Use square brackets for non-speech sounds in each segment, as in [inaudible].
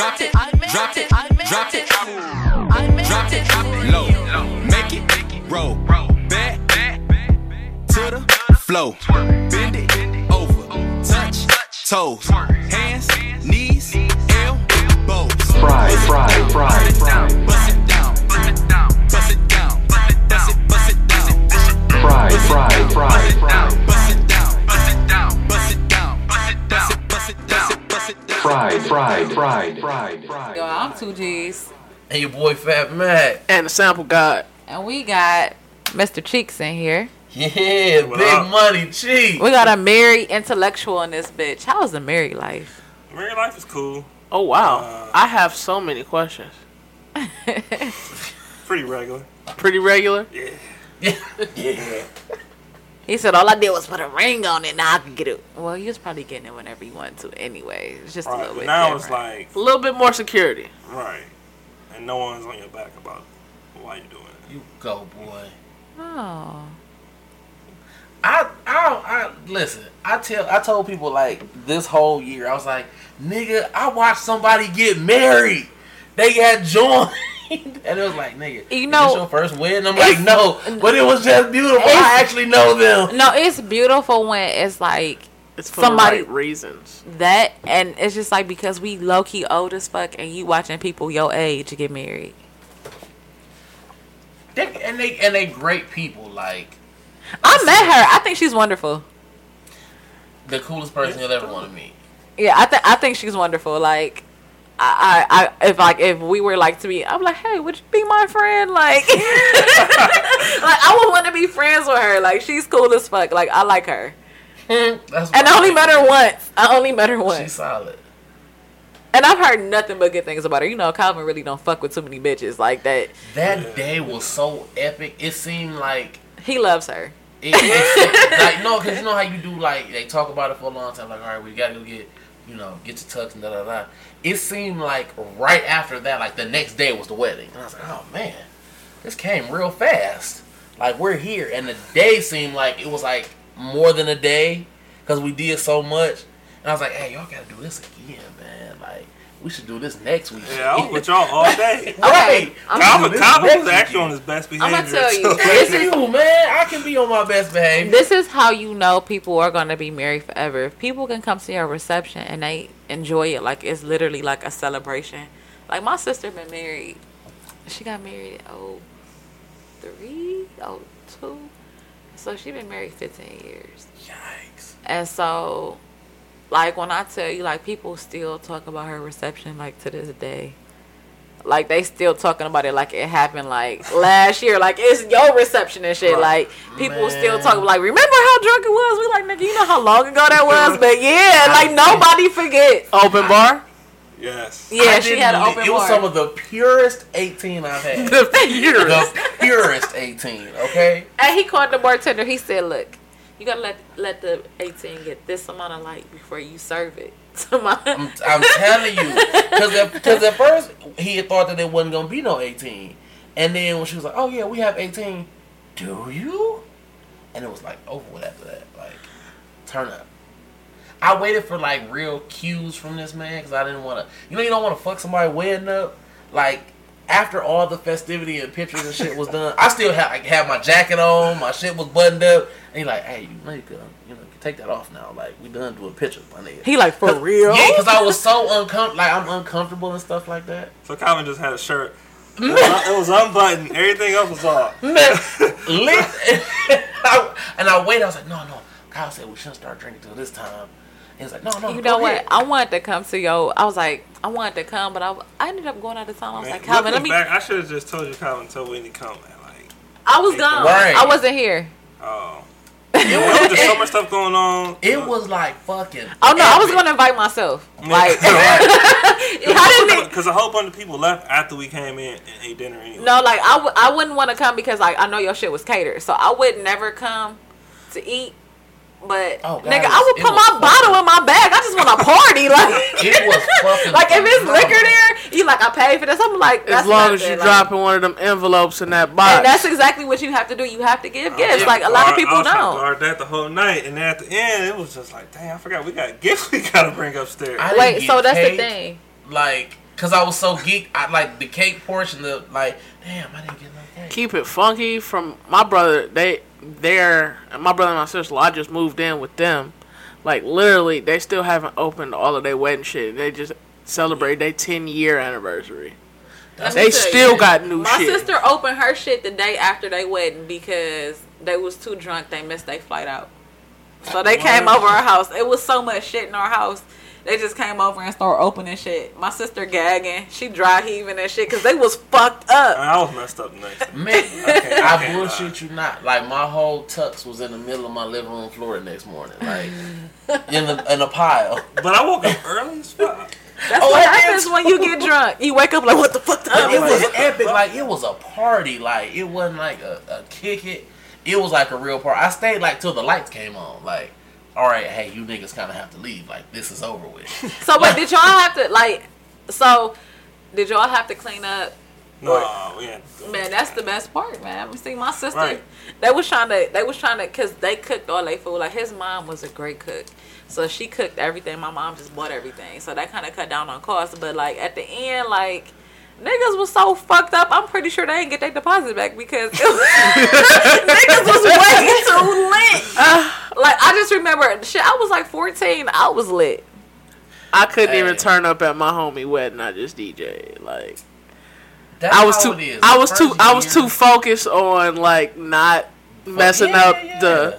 drop it, drop it, drop it, drop it, low, make it roll, back to the flow, bend it over, touch toes, hands, knees, elbows, Fried, fried, fried, fried. bust it down, bust it down, bust it down, bust it, bust it down. Fried, fried, fried, fried. Fried, fried, fried, fried, fried. Yo, I'm two G's, And your boy Fat Matt. And the sample god. and we got Mr. Cheeks in here. Yeah, What big up? money, cheap. We got a married intellectual in this bitch. How was the married life? Married life is cool. Oh wow. Uh, I have so many questions. [laughs] Pretty regular. Pretty regular. Yeah. [laughs] yeah. He said all I did was put a ring on it. Now I can get it. Well, you was probably getting it whenever you wanted to anyway. It's just a little bit. now it's like A little bit more security. right, and no one's on your back about why you doing it. You go, boy. oh, I, I, I listen. I tell, I told people like this whole year. I was like, nigga, I watched somebody get married. They got joined, [laughs] and it was like, nigga, You is know, this your first win? I'm like, no, but it was just beautiful. I actually know them. no, it's beautiful when it's like It's for Somebody- the right reasons. that, and it's just like because we low key old as fuck, and you watching people your age get married. They, and they and they great people. Like I met her. I think she's wonderful. the coolest person you'll ever want to meet. Yeah, I think I think she's wonderful. Like, I, I, if like if we were like to be, I'm like, hey, would you be my friend? Like, [laughs] like I would want to be friends with her. Like, she's cool as fuck. Like, I like her. That's And I only met her once. I only met her once. She's solid. And I've heard nothing but good things about her. You know, Calvin really don't fuck with too many bitches like that. That day was so epic. It seemed like He loves her. it, it [laughs] like no, because you know how you do like they talk about it for a long time. Like, all right, we gotta go get you know get your tux and da da da. It seemed like right after that, like the next day was the wedding, and I was like, oh man, this came real fast. Like we're here, and the day seemed like it was like more than a day because we did so much. And I was like, hey, y'all gotta do this again, man. Like we should do this next week. Yeah, I was with y'all all day. [laughs] Right. I'm- Calvin, this Calvin was actually on his best behavior. I'ma tell you, so- This is you, man. I can be on my best behavior. This is how you know people are gonna be married forever. If people can come to your reception and they enjoy it, like it's literally like a celebration. Like my sister been married. She got married oh three, oh two. So she been married fifteen years. Yikes. And so like when I tell you like people still talk about her reception like to this day. Like they still talking about it like it happened like [laughs] last year. Like it's your reception and shit. Right. Like people still Man. talking like remember how drunk it was? We like nigga, you know how long ago that was? But yeah, [laughs] like nobody forgets. Open bar? yes. Yeah, I she had an believe- open It was bar. some of the purest 18 I've had. [laughs] The purest. the purest 18, okay? And he called the bartender. He said, "Look, you gotta let let the eighteen get this amount of light before you serve it [laughs] my." I'm, I'm telling you. Because at, 'cause at first, he had thought that there wasn't to be no 18. And then when she was like, oh, yeah, we have 18. Do you? And it was like over with after that. Like, turn up. I waited for like real cues from this man because I didn't want to. You know, you don't want to fuck somebody wedding up. Like after all the festivity and pictures and shit was done, I still have like, had my jacket on, my shit was buttoned up, and he like, hey, you know, you could, you know, you can take that off now. Like we done doing pictures, my nigga. he like for real. Yeah, because I was so uncomfortable. Like I'm uncomfortable and stuff like that. So Calvin just had a shirt. [laughs] It was, it was unbuttoned. Everything else was off. [laughs] Lit. [laughs] I- and I waited. I was like, no, no. Kyle said we shouldn't start drinking till this time. He was like, no, no. You go know what? ahead. I wanted to come to yo. I was like, I wanted to come, but I, I ended up going out of town. I was Man, like, Calvin, let me. back, I should have just told you Calvin told Whitney come, man. Like, I was gone. Right. I wasn't here. oh. [laughs] There was just so much stuff going on. It was like fucking. Oh no, I was gonna invite myself. [laughs] Like, Right. [laughs] how didn't? Because a whole bunch of people left after we came in and ate dinner anyway. No, like I, w- I wouldn't want to come because like I know your shit was catered, so I would never come to eat. But Oh, nigga, guys, I would put was my bottle in my bag. I just want to party. [laughs] Like It was fucking. [laughs] like if it's liquor there, you like I paid for this. I'm like that's As long as nothing, you like- drop in one of them envelopes in that box. And that's exactly what you have to do. You have to give gifts. Yeah, Like a lot of I- people I was trying to don't. guard that the whole night, and at the end, it was just like, dang, I forgot we got gifts we gotta bring upstairs. I Wait, so that's the thing. Like Cause I was so geek, I like the cake portion. The like, damn, I didn't get no cake. Keep it funky from my brother. They they're my brother and my sister. I just moved in with them. Like literally, they still haven't opened all of their wedding shit. They just celebrate their ten year anniversary. Let They still you, got new shit. My shit. sister opened her shit the day after they wedding because they was too drunk. They missed their flight out. So they came over our house. It was so much shit in our house. They just came over and started opening shit. My sister gagging, she dry heaving and shit because they was fucked up. I was messed up next day. Man, can't- I I can't bullshit you not. Like my whole tux was in the middle of my living room floor the next morning, like [laughs] in the in a pile. But I woke up early as fuck. That's Oh, what happens is. when you get drunk. You wake up like, what the fuck? Time It is was epic. Like it was a party. Like it wasn't like a, a kick it. It was like a real party. I stayed like till the lights came on. Like, all right, hey, you niggas kind of have to leave. Like this is over with. [laughs] So wait, did y'all have to like? So did y'all have to clean up? No, we had Man, that's the best part, man. See, my sister, Right. they was trying to, they was trying to, cause they cooked all their food. Like his mom was a great cook, so she cooked everything. My mom just bought everything, so that kind of cut down on costs. But like at the end, like niggas was so fucked up. I'm pretty sure they didn't get their deposit back because was, [laughs] niggas was way too lit. like I just remember, shit. I was like 14. I was lit. I couldn't even turn up at my homie wedding. I just DJ. Like That's I was too. I was too. first I was too focused on like not messing Yeah, up yeah, the yeah.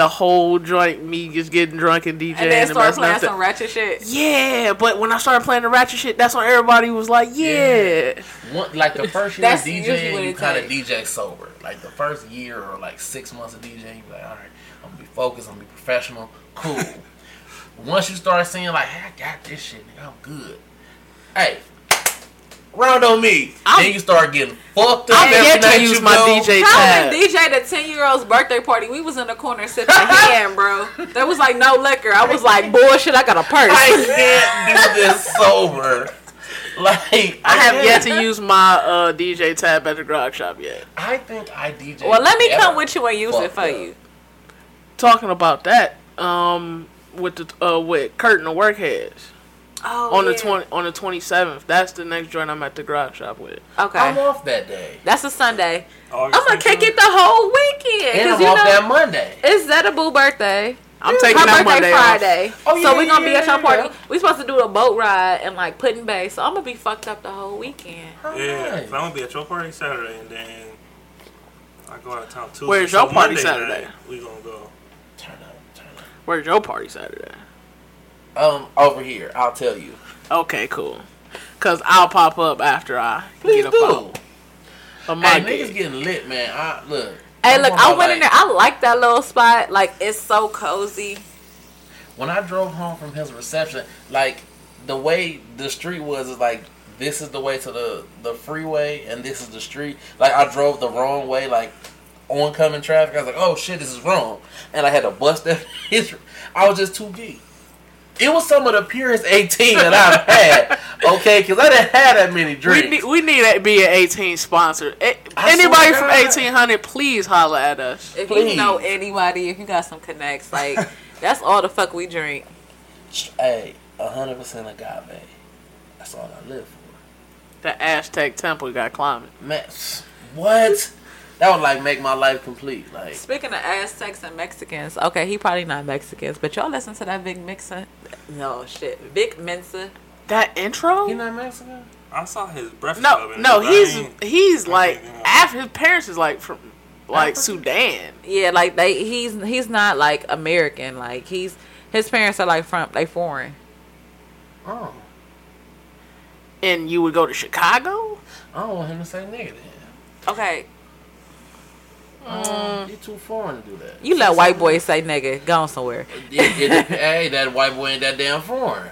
The whole joint. Me just getting drunk and DJing And then and, start playing up. the- some ratchet shit. yeah, but when I started playing the ratchet shit, that's when everybody was like, "Yeah." One, like the first year of That's DJing, you kind of. DJ sober. Like the first year or like six months of DJing, you be like, all right, I'm gonna be focused, I'm gonna be professional, cool. [laughs] Once you start seeing like, hey, I got this shit, nigga, I'm good. Hey, round on me. I'm- then you start getting fucked up. I'm every yet night to use you my go. DJ tab. DJ the 10 year old's birthday party. We was in the corner sipping hand, bro. There was like no liquor. I was like, bullshit, I got a purse. I can't do this sober. Like I have can't. yet to use my uh, DJ tab at the grog shop yet. I think I DJ. well, let me come ever with you and use it for up. you. Talking about that, um, with the uh, with Curtin the Workheads Oh, on the twenty on the twenty seventh. That's the next joint I'm at the grog shop with. Okay, I'm off that day, That's a Sunday. August I'm gonna kick it the whole weekend. and Cause I'm you off know, that Monday. it's Zeta Boo birthday. I'm taking Her that birthday Monday off. Friday. Oh, yeah, so we're gonna be at your party. yeah. We supposed to do a boat ride and like Put-in-Bay. So I'm gonna be fucked up the whole weekend. Yeah, Alright. so I'm gonna be at your party Saturday, and then I go out of town Tuesday. Where's So your party Monday Saturday? night, We gonna go. Turn up, turn up. Where's your party Saturday? Up. Um, over here, I'll tell you. Okay, cool. Cause I'll pop up after I Please get up do. out of my Hey, niggas getting lit, man. I look. Hey, I'm look, I about, went in there. I like that little spot. Like it's so cozy. When I drove home from his reception, like the way the street was is like this is the way to the the freeway, and this is the street. Like I drove the wrong way, like oncoming traffic. I was like, oh shit, this is wrong, and I had to bust [laughs] that. His, I was just too geek. It was some of the purest 18 that I've had. Okay, because I didn't have that many We drinks. need, we need to be an 18 sponsor. A- I Anybody from to God. 1800, please holler at us. If Please. you know anybody, if you got some connects, like that's all the fuck we drink. Hey, 100% agave. That's all I live for. The Aztec Temple got climbing. Man, what? That would like make my life complete. Like, Speaking of Aztecs and Mexicans, okay, he probably not Mexicans, but y'all listen to that Big Mixer. No shit, Vic Mensa. That intro? you not Mexican? I saw his breakfast no, no, it, he's he's like after his parents is like from like African? Sudan. Yeah, like they, he's he's not like American. Like he's his parents are like from they foreign. Oh, And you would go to Chicago? I don't want him to say nigga then. Okay, Um, he too foreign to do that. you let white boys say nigga, go on somewhere. It- it- hey, that white boy ain't that damn foreign.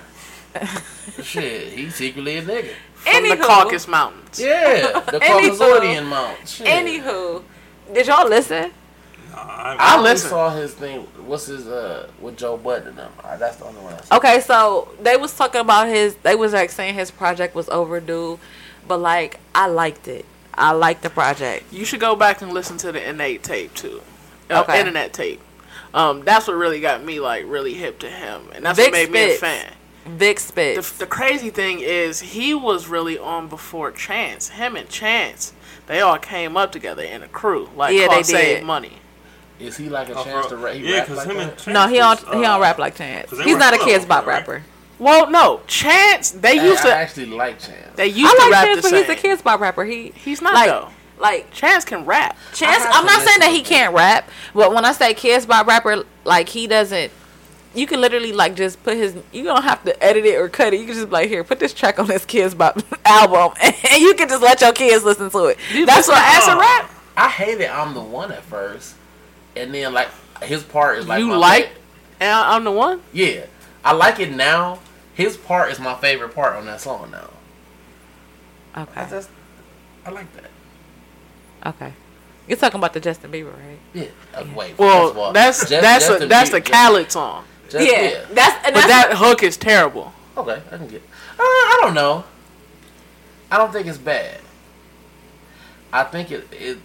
Shit, he secretly a nigga. From the Anywho. Caucasus Mountains. Yeah, the [laughs] Anywho. Caucasian Mount. Shit. Anywho, did y'all listen? Nah, I, I I only listen. saw his thing. What's his uh with Joe Budden them? Uh, that's the only one I saw. Okay, so they was talking about his. They was like saying his project was overdue, but like I liked it. I like the project. You should go back and listen to the Innanetape too. Uh, Okay. Internet tape. Um, that's what really got me like really hip to him, and that's Vic what made me a fan. Vic the, the crazy thing is he was really on before Chance. Him and Chance, they all came up together in a crew. Like Yeah, yeah, they called Save did. Money. Is he like a Oh, chance bro. to rap? He yeah, rap because like him and? Chance no, he don't. was, he uh, don't rap like Chance. He's not a Kidz Bop together, right? rapper. Well, no, Chance. They I, used I to. actually like Chance. They used I to like rap Chance, the but same. he's a Kidz Bop rapper. He He's not like though. like Chance can rap. Chance. I'm not saying that he can't rap, but when I say Kidz Bop rapper, like he doesn't. You can literally like just put his. You don't have to edit it or cut it. You can just be like here, put this track on this Kidz Bop [laughs] album, [laughs] and you can just let your kids listen to it. That's what acid Oh. rap. I hated I'm the one at first, and then like his part is like you my like? fa- And I'm the one. yeah, I like it now. His part is my favorite part on that song now. Okay. That's, I like that. Okay. You're talking about the Justin Bieber, right? Yeah. Uh, wait. Well, that's Just- that's a, that's the Bieber- Khaled song. Just- yeah. That's and But that's that hook is terrible. Okay, I can get. Uh, I don't know. I don't think it's bad. I think it it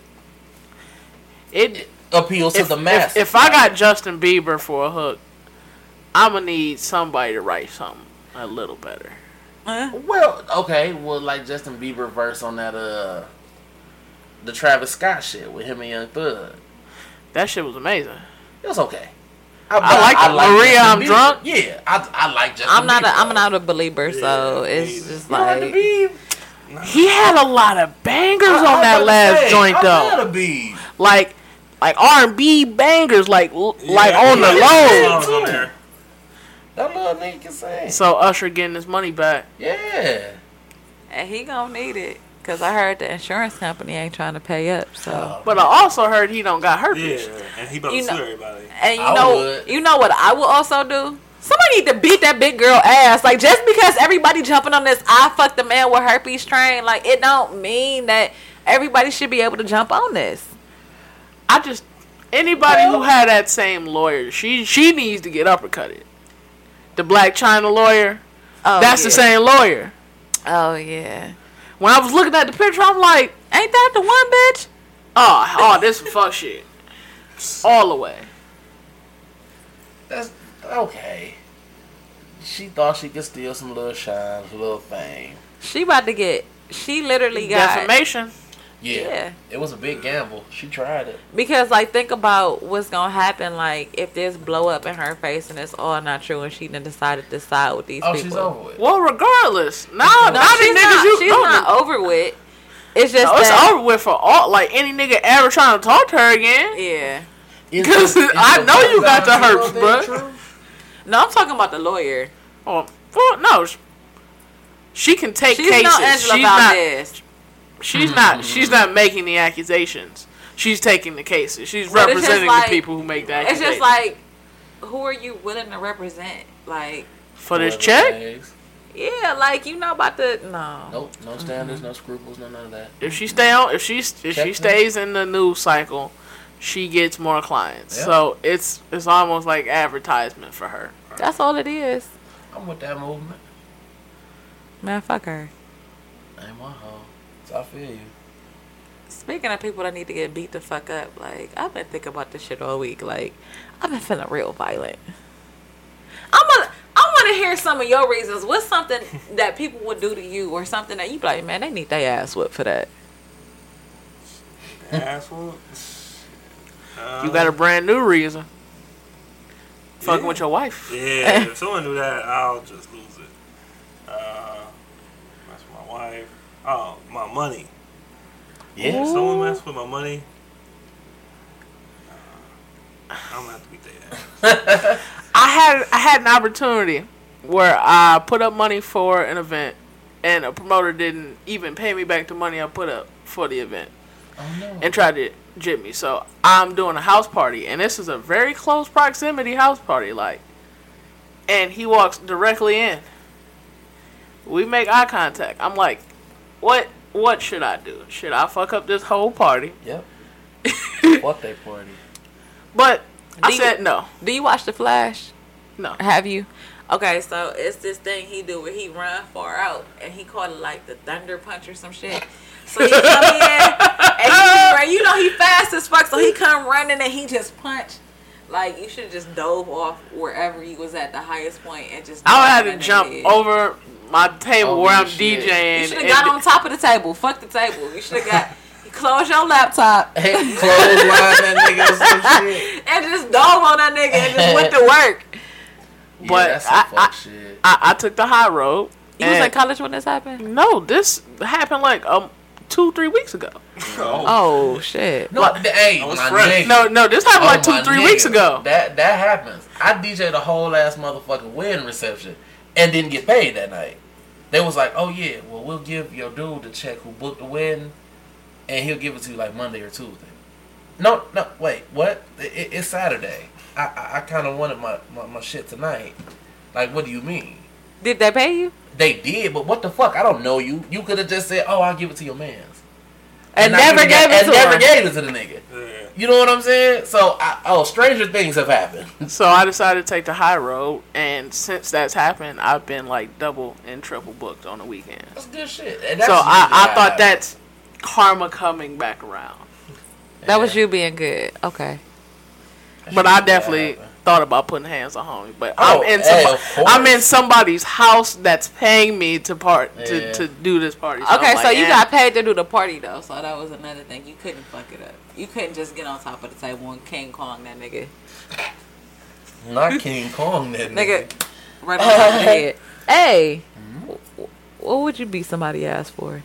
It appeals to if, the if, masses. if I got Justin Bieber for a hook, I'm gonna need somebody to write something a little better. well, okay, well, like Justin Bieber verse on that uh, the Travis Scott shit with him and Young Thug. That shit was amazing. It was okay. I like it. Maria, Justin I'm Bieber. drunk. Yeah, I, I like Justin. I'm not. A, Bieber, I'm not a believer, so Yeah, it's me just like like. He had a lot of bangers I- I on that last say, joint I though. love. Like like R and B bangers, like l- like Yeah, on the low. Songs on there. That little nigga can sing. So Usher getting his money back. Yeah. And he gonna need it. Cause I heard the insurance company ain't trying to pay up. Oh. So But I also heard he don't got herpes. Yeah, and he about You to know- sue everybody. and you I know would. you know what I will also do? Somebody need to beat that big girl ass. Like just because everybody jumping on this I fucked the man with herpes train, like it don't mean that everybody should be able to jump on this. I just anybody who had that same lawyer, she she needs to get uppercutted. The Blac Chyna lawyer, Oh, that's yeah. the same lawyer. Oh yeah. When I was looking at the picture, I'm like, Ain't that the one bitch? oh, oh, this some fuck shit, all the way. That's okay. She thought she could steal some little shine, some little fame. She about to get she literally got Defamation. Yeah. Yeah. It was a big gamble. She tried it. Because like think about what's gonna happen like if there's blow up in her face and it's all not true and she done decided to side with these Oh, people. she's over with. Well, regardless, no, No, not the she's niggas not, you. she's no, not over with. It's just no, it's that, over with for all. Like any nigga ever trying to talk to her again. Yeah. Is [laughs] 'Cause the- is I know you got the Valentino herpes, thing No, I'm talking about the lawyer. Oh, well, no. She can take She's cases. not Angela she's not. Valdez. She's not. She's mm-hmm. not making the accusations. She's taking the cases. She's But representing like- the people who make the accusations. It's just like, who are you willing to represent? Like, for this check. pays. yeah, like you know about the no. Nope. No mm-hmm. standards, no scruples, no none of that. If she stay on, if she if she Check stays in the news cycle, she gets more clients. Yeah. So it's it's almost like advertisement for her. That's all it is. I'm with that movement. Man, fuck her. Ain't my hoe. So I feel you. Speaking of people that need to get beat the fuck up, like I've been thinking about this shit all week. Like I've been feeling real violent. I'm gonna, I want to hear some of your reasons. What's something [laughs] that people would do to you, or something that you be like, man, they need their ass whipped for that. Asshole. You got a brand new reason. Fucking Yeah. with your wife. Yeah, if [laughs] someone do that, I'll just lose it. Uh, mess with my wife. Oh, my money. Yeah. If someone mess with my money, uh, I'm gonna have to beat their ass. [laughs] I had I had an opportunity where I put up money for an event, and a promoter didn't even pay me back the money I put up for the event, Oh no. and tried to jip me. So I'm doing a house party, and this is a very close proximity house party, like. And he walks directly in. We make eye contact. I'm like, what? What should I do? Should I fuck up this whole party? Yep. [laughs] Fuck that party. But I you- said no, Do you watch The Flash? no. Have you? Okay, so it's this thing he do where he run far out and he called it like the thunder punch or some shit. So he come in and he you know he fast as fuck, so he come running and he just punch. Like you should have just dove off wherever you was at the highest point and just. I would have dove to jump head. over my table Oh, where I'm shit. DJing. You should have got on top of the table. Fuck the table. You should have got. you close your laptop [laughs] Hey, clothesline that nigga some [laughs] shit. and just dove on that nigga and just went to work. [laughs] Yeah, But that's some I- fuck I- shit. I, I took the high road. You was and- in college when this happened. No, this happened like um two three weeks ago. Oh shit. No, th- hey, was my nigga. No, no, this happened Oh, like two three nigga. weeks ago. That that happens. I DJ'd a whole ass motherfucking wedding reception and didn't get paid that night. They was like, "Oh yeah, well we'll give your dude the check who booked the wedding, and he'll give it to you like Monday or Tuesday." No, no, wait, what? It, it's Saturday. I I, I kind of wanted my, my my shit tonight. Like, what do you mean? Did they pay you? They did, but what the fuck? I don't know you. You could have just said, "Oh, I'll give it to your man's," And, not never gave got- it to and never him. gave it to the nigga. Yeah. You know what I'm saying? So, I, oh, stranger things have happened. [laughs] So I decided to take the high road, and since that's happened, I've been like double and triple booked on the weekends. That's good shit. And that's So I, I thought that's karma coming back around. That was you being good. Okay. happens. But I definitely happen. Thought about putting hands on homie. But Oh, I'm in hey, somebody. I'm in somebody's house that's paying me to part Yeah. to, to do this party. I'm Okay, like, so you eh. got paid to do the party though, so that was another thing. You couldn't fuck it up. You couldn't just get on top of the table and King Kong that nigga. Not King Kong, that [laughs] Nigga, nigga. right on top of the head. [laughs] Hey, wh- what would you beat somebody ass for?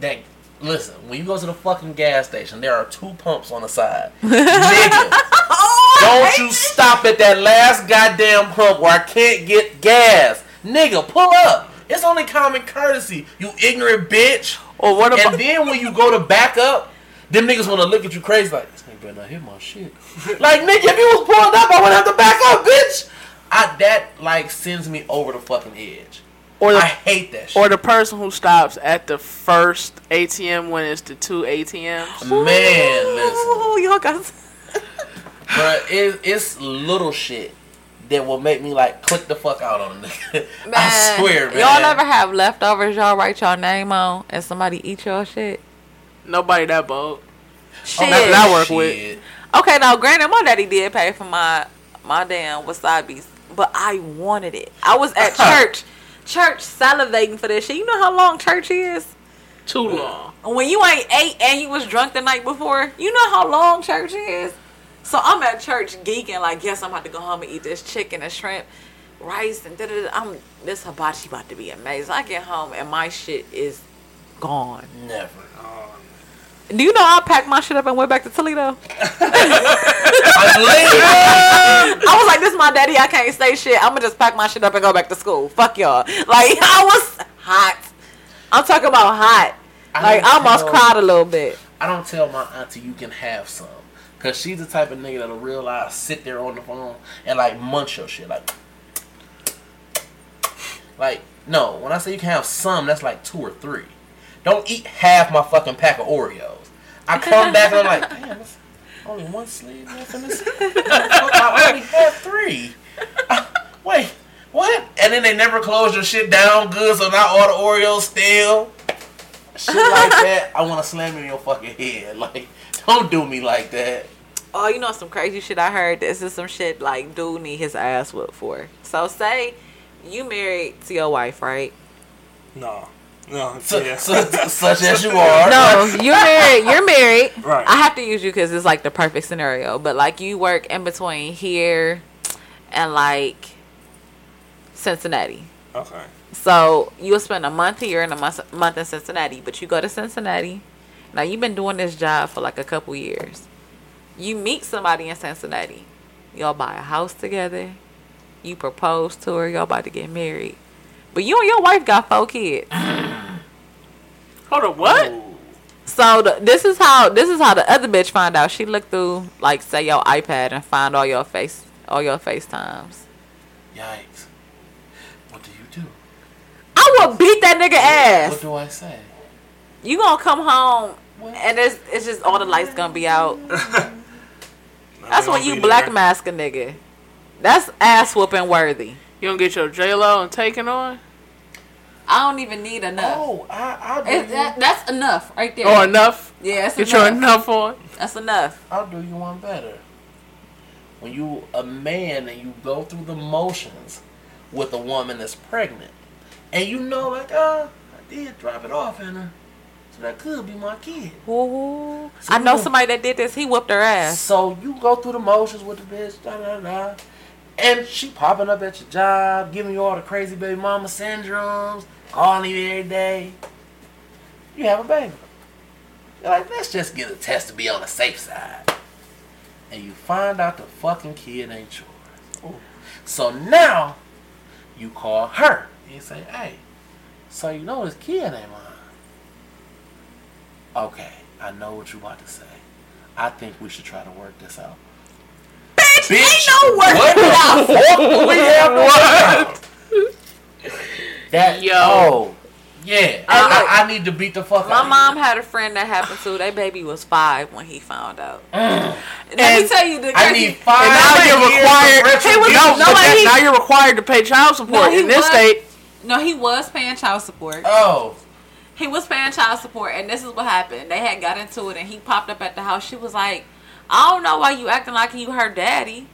That listen, when you go to the fucking gas station, there are two pumps on the side. [laughs] nigga, don't you stop at that last goddamn pump where I can't get gas. Nigga, pull up. It's only common courtesy, you ignorant bitch. Or what about And then when you go to back up, them niggas want to look at you crazy like, this nigga better not hit my shit. like, nigga, if you was pulling up, I would have to back up, bitch. I, that, like, sends me over the fucking edge. or the I hate that shit. or the person who stops at the first ATM when it's the two ATMs? Man, listen. Ooh, y'all got. But it, it's little shit that will make me, like, click the fuck out on a [laughs] nigga. I Man, swear, man. Y'all ever have leftovers y'all write y'all name on and somebody eat your shit? Nobody that bold. Shit. Oh, that's what I work with. Okay, now granted, my daddy did pay for my my damn wasabi's, but I wanted it. I was at [laughs] church, church salivating for this shit. You know how long church is? Too long. When you ain't ate and you was drunk the night before, you know how long church is. So I'm at church geeking like, yes, I'm about to go home and eat this chicken and shrimp, rice and da da. I'm this hibachi about to be amazing. I get home and my shit is gone. Never. Do you know I packed my shit up and went back to Toledo? [laughs] I was like, this is my daddy. I can't say shit. I'm gonna just pack my shit up and go back to school. Fuck y'all. Like [laughs] I was hot. I'm talking about hot. I Like I almost know. cried a little bit. I don't tell my auntie you can have some. Cause she's the type of nigga that'll realize sit there on the phone and like munch your shit. Like Like, no, when I say you can have some, that's like two or three. Don't eat half my fucking pack of Oreos. I come back and I'm like, damn, that's only one sleeve left in this. [laughs] I only had three. [laughs] Wait, what? And then they never close your shit down good, so now all the Oreos stale. Shit like that, I want to slam in your fucking head. Like, don't do me like that. Oh, you know some crazy shit I heard. This is some shit like dude need his ass whooped for. So say you married to your wife, right? No. No. Su- yeah. su- such as you are. No, you're married. You're married. Right. I have to use you because it's like the perfect scenario. But like you work in between here and like Cincinnati. Okay. So you'll spend a month here and a month month in Cincinnati. But you go to Cincinnati. Now you've been doing this job for like a couple years. You meet somebody in Cincinnati. Y'all buy a house together. You propose to her. Y'all about to get married. But you and your wife got four kids. [gasps] Hold on, what? Ooh. So the, this is how this is how the other bitch find out. She looked through like say your iPad and find all your face all your FaceTimes. Yikes. What do you do? I will beat that nigga ass. What do I say? You gonna come home and it's it's just all the lights gonna be out. [laughs] That's when you black mask a nigga. That's ass whooping worthy. You gonna get your J Lo and taken on? I don't even need enough. Oh, I, I'll do, that, that's enough right there. Or enough? yeah, it's Get your enough. enough on? That's enough. I'll do you one better. when you a man and you go through the motions with a woman that's pregnant, and you know like, ah, I did drop it off in her, so that could be my kid. Ooh. So I know somebody that did this. He whooped her ass. So you go through the motions with the bitch, da da da, and she popping up at your job, giving you all the crazy baby mama syndromes, calling you every day. You have a baby. You're like, let's just get a test to be on the safe side. And you find out the fucking kid ain't yours. So now you call her and you say, hey, so you know this kid ain't mine. Okay, I know what you about to say. I think we should try to work this out. Bitch, ain't no work what the fuck do [laughs] we have to? That Yo. oh yeah, I I. I, I need to beat the fuck up. My out. mom had a friend that happened to. Their baby was five when he found out. Mm. Let me tell you the I crazy- need five. And now years you're of required. retribution. He was- no, no, but like he- now you're required to pay child support No, in this was- state. No, he was paying child support. Oh, He was paying child support, and this is what happened. They had got into it, and he popped up at the house. She was like, "I don't know why you acting like you her daddy,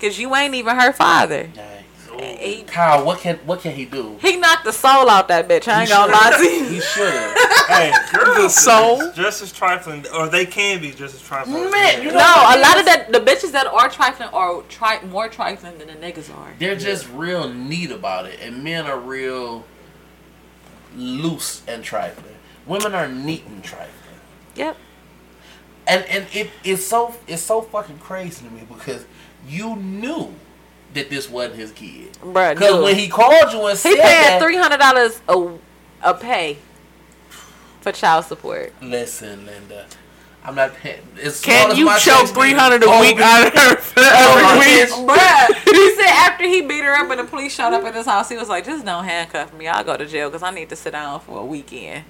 cause you ain't even her father." dang. And He, Kyle, what can what can he do? he knocked the soul out that bitch. I ain't He gonna lie to you. He should [laughs] have. Hey, girls So? is just as trifling, or they can be just as trifling. Man, men. you No, a lot of that the bitches that are trifling are tri- more trifling than the niggas are. They're just real neat about it, and men are real loose and trifling. Women are neat and trifling. Yep. and and it it's so it's so fucking crazy to me because you knew that this wasn't his kid. Right. Because when he called you and said He paid three hundred dollars a a pay for child support. listen, Linda, I'm not paying. As Can small you choke checks three be, hundred a oh, week out of her oh, every week? bitch. Bruh, [laughs] he said after he beat her up and the police showed up at his house, he was like, "Just don't handcuff me. I'll go to jail because I need to sit down for a weekend."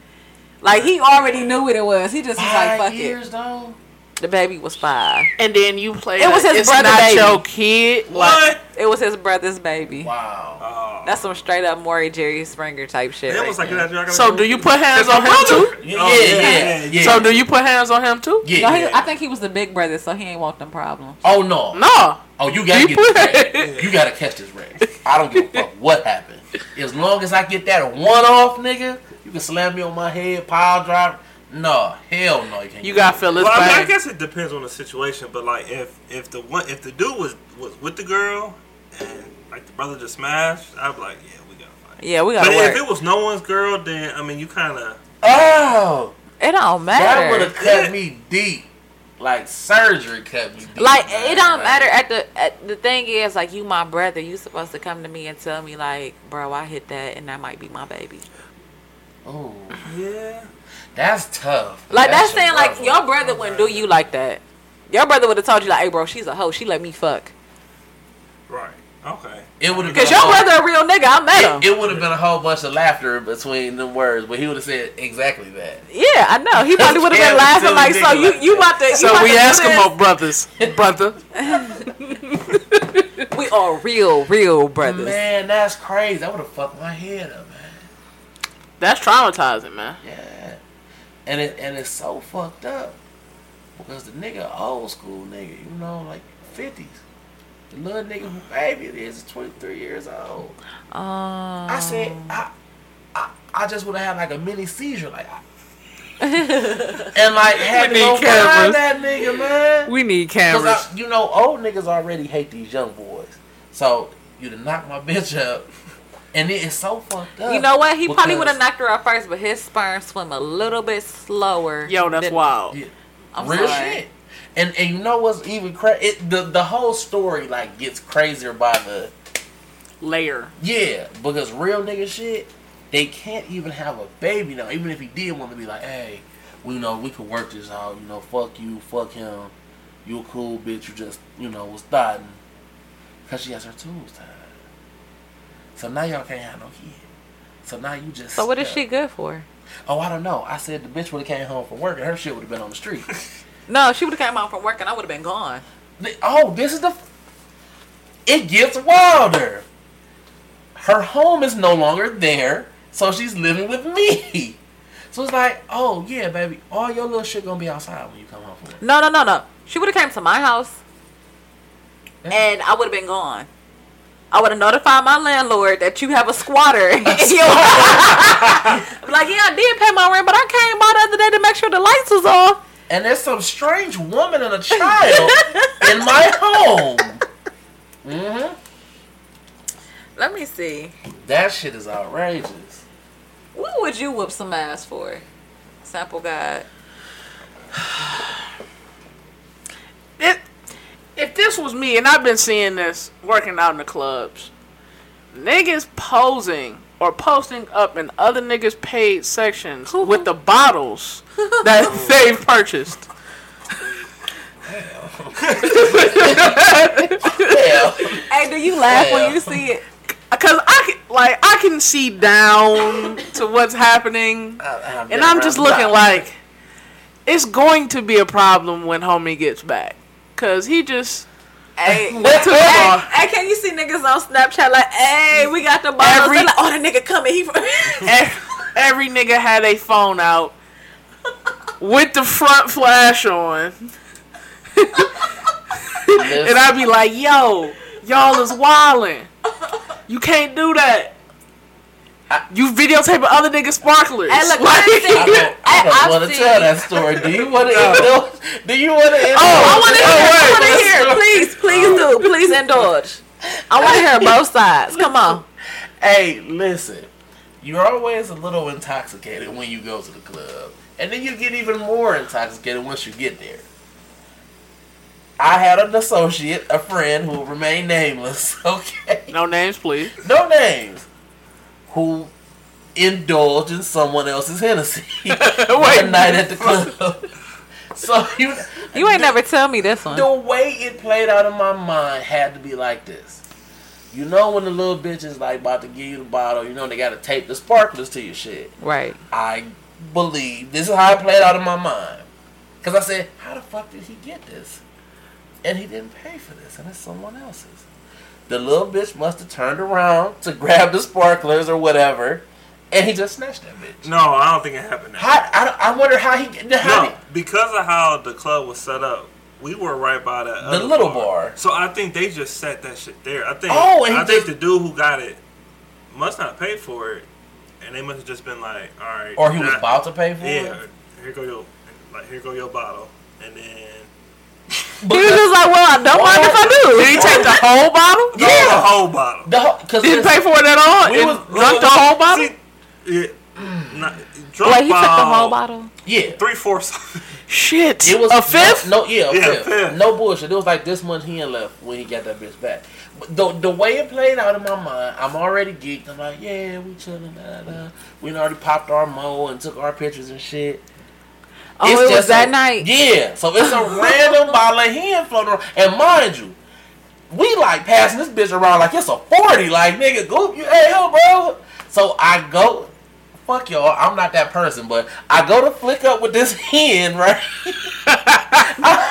Like he already knew what it was. He just was like, "Fuck years it." though. The baby was five. And then you played. It was his it's brother not baby. your kid. Like, What? It was his brother's baby. Wow. Oh. That's some straight up Maury Jerry Springer type shit. It right was like that. So do you put hands on my him too? Yeah, Oh, yeah, yeah, yeah, yeah. yeah. So do you put hands on him too? Yeah. No, he. I think he was the big brother, so he ain't want them problems. oh no. No. Oh, you gotta You get this wreck. [laughs] You gotta catch this wreck. I don't give a fuck what happened. As long as I get that one off, nigga, you can slam me on my head, pile drive. No, hell no, you can't. You got that. Phyllis Well, I, mean, I guess it depends on the situation, but like if if the one if the dude was was with the girl and like the brother just smashed, I'd be like, yeah, we gotta fight. Yeah, we gotta if work. it was no one's girl, then I mean, you kind of Oh, It don't matter. that would have cut me deep. Like surgery cut me deep. Like man. it don't Like, matter. At the at, the thing is, like you, my brother, you supposed to come to me and tell me, like, bro, I hit that, and that might be my baby. Ooh, yeah. that's tough. Like that's, your saying, like your brother oh, wouldn't do you like that. Your brother would have told you, like, hey, bro, she's a hoe. She let me fuck. Right. Okay. It would have Cause been your a whole- brother a real nigga. I met him. It, it would have been a whole bunch of laughter between them words, but he would have said exactly that. yeah, I know. He probably would have been [laughs] laughing like, so nigga you like you that. about to you So about we to do ask him this? about brothers, brother. [laughs] We are real, real brothers. Man, that's crazy. That would have fucked my head up, man. That's traumatizing, man. Yeah, and it and it's so fucked up because the nigga old school nigga, you know, like fifties. The little nigga who baby it is is twenty three years old. Um, I said I, I, I just would have had like a mini seizure, like, I, [laughs] and like had We to go cameras. find that nigga, man. We need Cause cameras. I, you know, old niggas already hate these young boys. So you to knock my bitch up, and it is so fucked up. You know what? He probably would have knocked her out first, but his sperm swim a little bit slower. Yo, that's than- wild. Yeah. I'm real sorry. shit. And and you know what's even crazy? The the whole story like gets crazier by the Layer. yeah because real nigga shit. They can't even have a baby now. Even if he did want to be like, hey, we know we could work this out. You know, fuck you, fuck him. You a cool bitch. You just you know was thotting because she has her tools tied. So now y'all can't have no kid. So now you just. So what is stuck. she good for? Oh, I don't know. I said the bitch would have came home from work and her shit would have been on the street. [laughs] No, she would have came home from work and I would have been gone. Th- Oh, this is the. It gets wilder. Her home is no longer there, so she's living with me. [laughs] So it's like, oh yeah, baby, all your little shit gonna be outside when you come home from work. No, no, no, no. She would have came to my house. and I would have been gone. I would have notified my landlord that you have a squatter. in your I'm like, yeah, I did pay my rent, but I came by the other day to make sure the lights was off. And there's some strange woman and a child in my home. Mm-hmm. Let me see. That shit is outrageous. What would you whoop some ass for? Sample guide. It, if this was me, and I've been seeing this working out in the clubs, niggas posing or posting up in other niggas' paid sections with the bottles [laughs] that [laughs] they've purchased. Yeah. Hey, do you laugh Yeah. when you see it? Cause I can, like I can see down to what's happening, and I'm just looking like it's going to be a problem when homie gets back, cause he just Hey, [laughs] went too hey, hey, can you see niggas on Snapchat like, hey, we got the bottles? Every- They like, oh, the nigga coming. He [laughs] every, every nigga had a phone out with the front flash on. [laughs] And I'd be like, yo, y'all is wildin'. You can't do that. You videotaping other niggas sparklers. Hey, look, Like- [laughs] I don't, I I- don't I've want to tell that story. Do you want to? Do you want to? Oh, I want to hear. I want to hear. Please, please do. Please indulge. I want to hear both sides. Come on. Hey, listen. You're always a little intoxicated when you go to the club, and then you get even more intoxicated once you get there. I had an associate, a friend who will remain nameless. [laughs] Okay. no names, please. no names, who indulged in someone else's Hennessy [laughs] one night at the club. [laughs] so you, You ain't never tell me this one. the way it played out in my mind had to be like this. You know when the little bitch is like about to give you the bottle, you know they gotta tape the sparklers to your shit. Right. I believe this is how it played out in my mind. Cause I said, how the fuck did he get this? And he didn't pay for this, and it's someone else's. The little bitch must have turned around to grab the sparklers or whatever, and he just snatched that bitch. No, I don't think it happened. That How, I, I wonder how he how No, because of how the club was set up, we were right by that. The little bar. So I think they just set that shit there. I think. Oh, and he I think the dude who got it must not pay for it, and they must have just been like, all right. or he was about to pay for Yeah, it. Yeah, here go your, like here go your bottle, and then He was just like, well, I don't mind if I do. Did he take the whole bottle? no, the whole bottle. The whole, cause Didn't pay for it at all? We was- drunk the whole bottle? See, yeah, mm, not, drunk Wait, he took the whole bottle? yeah. Three fourths. Shit. It was a fifth? No, no yeah, a Yeah, fifth. fifth. No bullshit. It was like this much he had left when he got that bitch back. But the the way it played out in my mind, I'm already geeked. I'm like, yeah, we chilling, da, da, da. We already popped our mo and took our pictures and shit. Oh, It's it was just that a- night. Yeah, so it's a [laughs] random bottle of hen floating around. And mind you, we like passing this bitch around like it's a 40. Like, nigga, go, you, hey, yo, bro. So I go, fuck y'all, I'm not that person, but I go to flick up with this [laughs] hen, right? [laughs]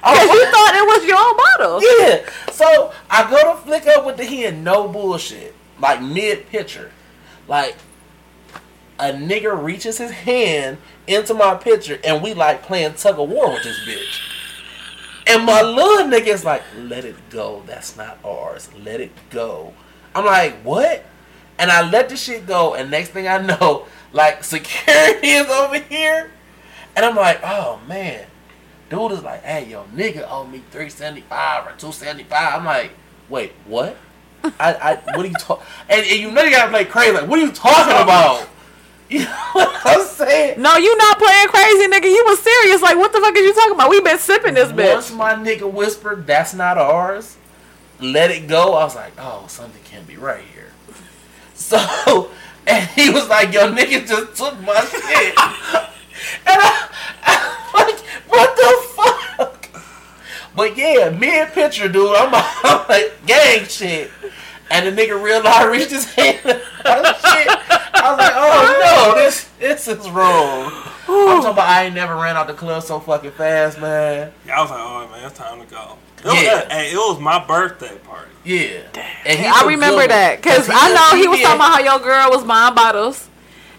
Oh, because you thought it was your bottle. Yeah. So I go to flick up with the hen, no bullshit. Like mid picture. Like a nigga reaches his hand into my picture and we like playing tug of war with this bitch. And my little nigga is like, let it go. That's not ours. Let it go. I'm like, what? And I let the shit go, and next thing I know, like [laughs] security is over here. And I'm like, oh man. Dude is like, hey yo, nigga owe me three seventy five or two seventy five. I'm like, wait, what? I, I what are you talking? And, and you know you gotta play crazy. Like, what are you talking about? You know what I'm saying? No, you not playing crazy, nigga. You was serious. Like, what the fuck is you talking about? We been sipping this bitch. Once my nigga whispered, "That's not ours," let it go. I was like, "Oh, something can't be right here." So, [laughs] and he was like, "Yo, nigga just took my shit," [laughs] and I, I'm like, "What the fuck?" But yeah, mid picture, dude, I'm, [laughs] I'm like gang shit, and the nigga realized I reached his hand. and oh, shit. I was like, "Oh [laughs] no, this this is wrong." I'm talking about I ain't never ran out the club so fucking fast, man. Yeah, I was like, oh man, it's time to go. It was, Yeah. hey, it was my birthday party. Yeah. And he I a remember good that. Because I know he was talking about how your girl was buying bottles.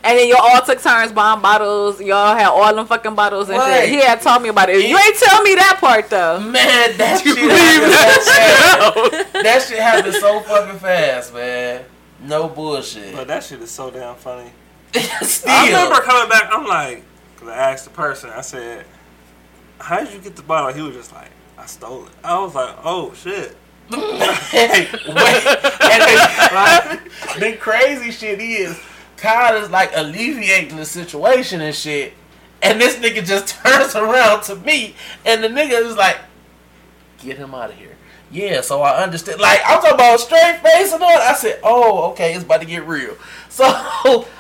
And then y'all all took turns buying bottles. Y'all had all them fucking bottles and Right. shit. He had told me about it. You ain't tell me that part though. Man, that shit happened so fast. That shit happened so fucking fast, man. No bullshit. But that shit is so damn funny. [laughs] Still. I remember coming back. I'm like, cause I asked the person. I said, "How did you get the bottle?" He was just like, "I stole it." I was like, "Oh shit." Hey. And then, like, the crazy shit is, Kyle is like alleviating the situation and shit, and this nigga just [laughs] turns around to me, and the nigga is like, "Get him out of here." Yeah, so I understand. Like I'm talking about straight face and all. I said, "Oh, okay, it's about to get real." [laughs] So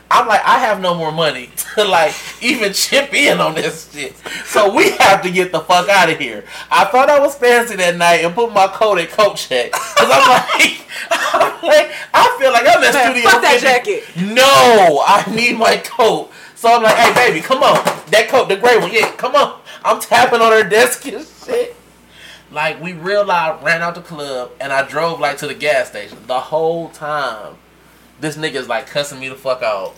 I'm like, I have no more money [laughs] to like even chip in on this shit. So we have to get the fuck out of here. I thought I was fancy that night and put my coat at coat check because I'm [laughs] like, I'm like, I feel like I'm at Man, Studio fuck that 50. jacket. No, I need my coat. So I'm like, hey baby, come on, that coat, the gray one, yeah, come on. I'm tapping on her desk and shit. Like we real loud ran out the club and I drove like to the gas station. The whole time, this nigga's like cussing me the fuck out,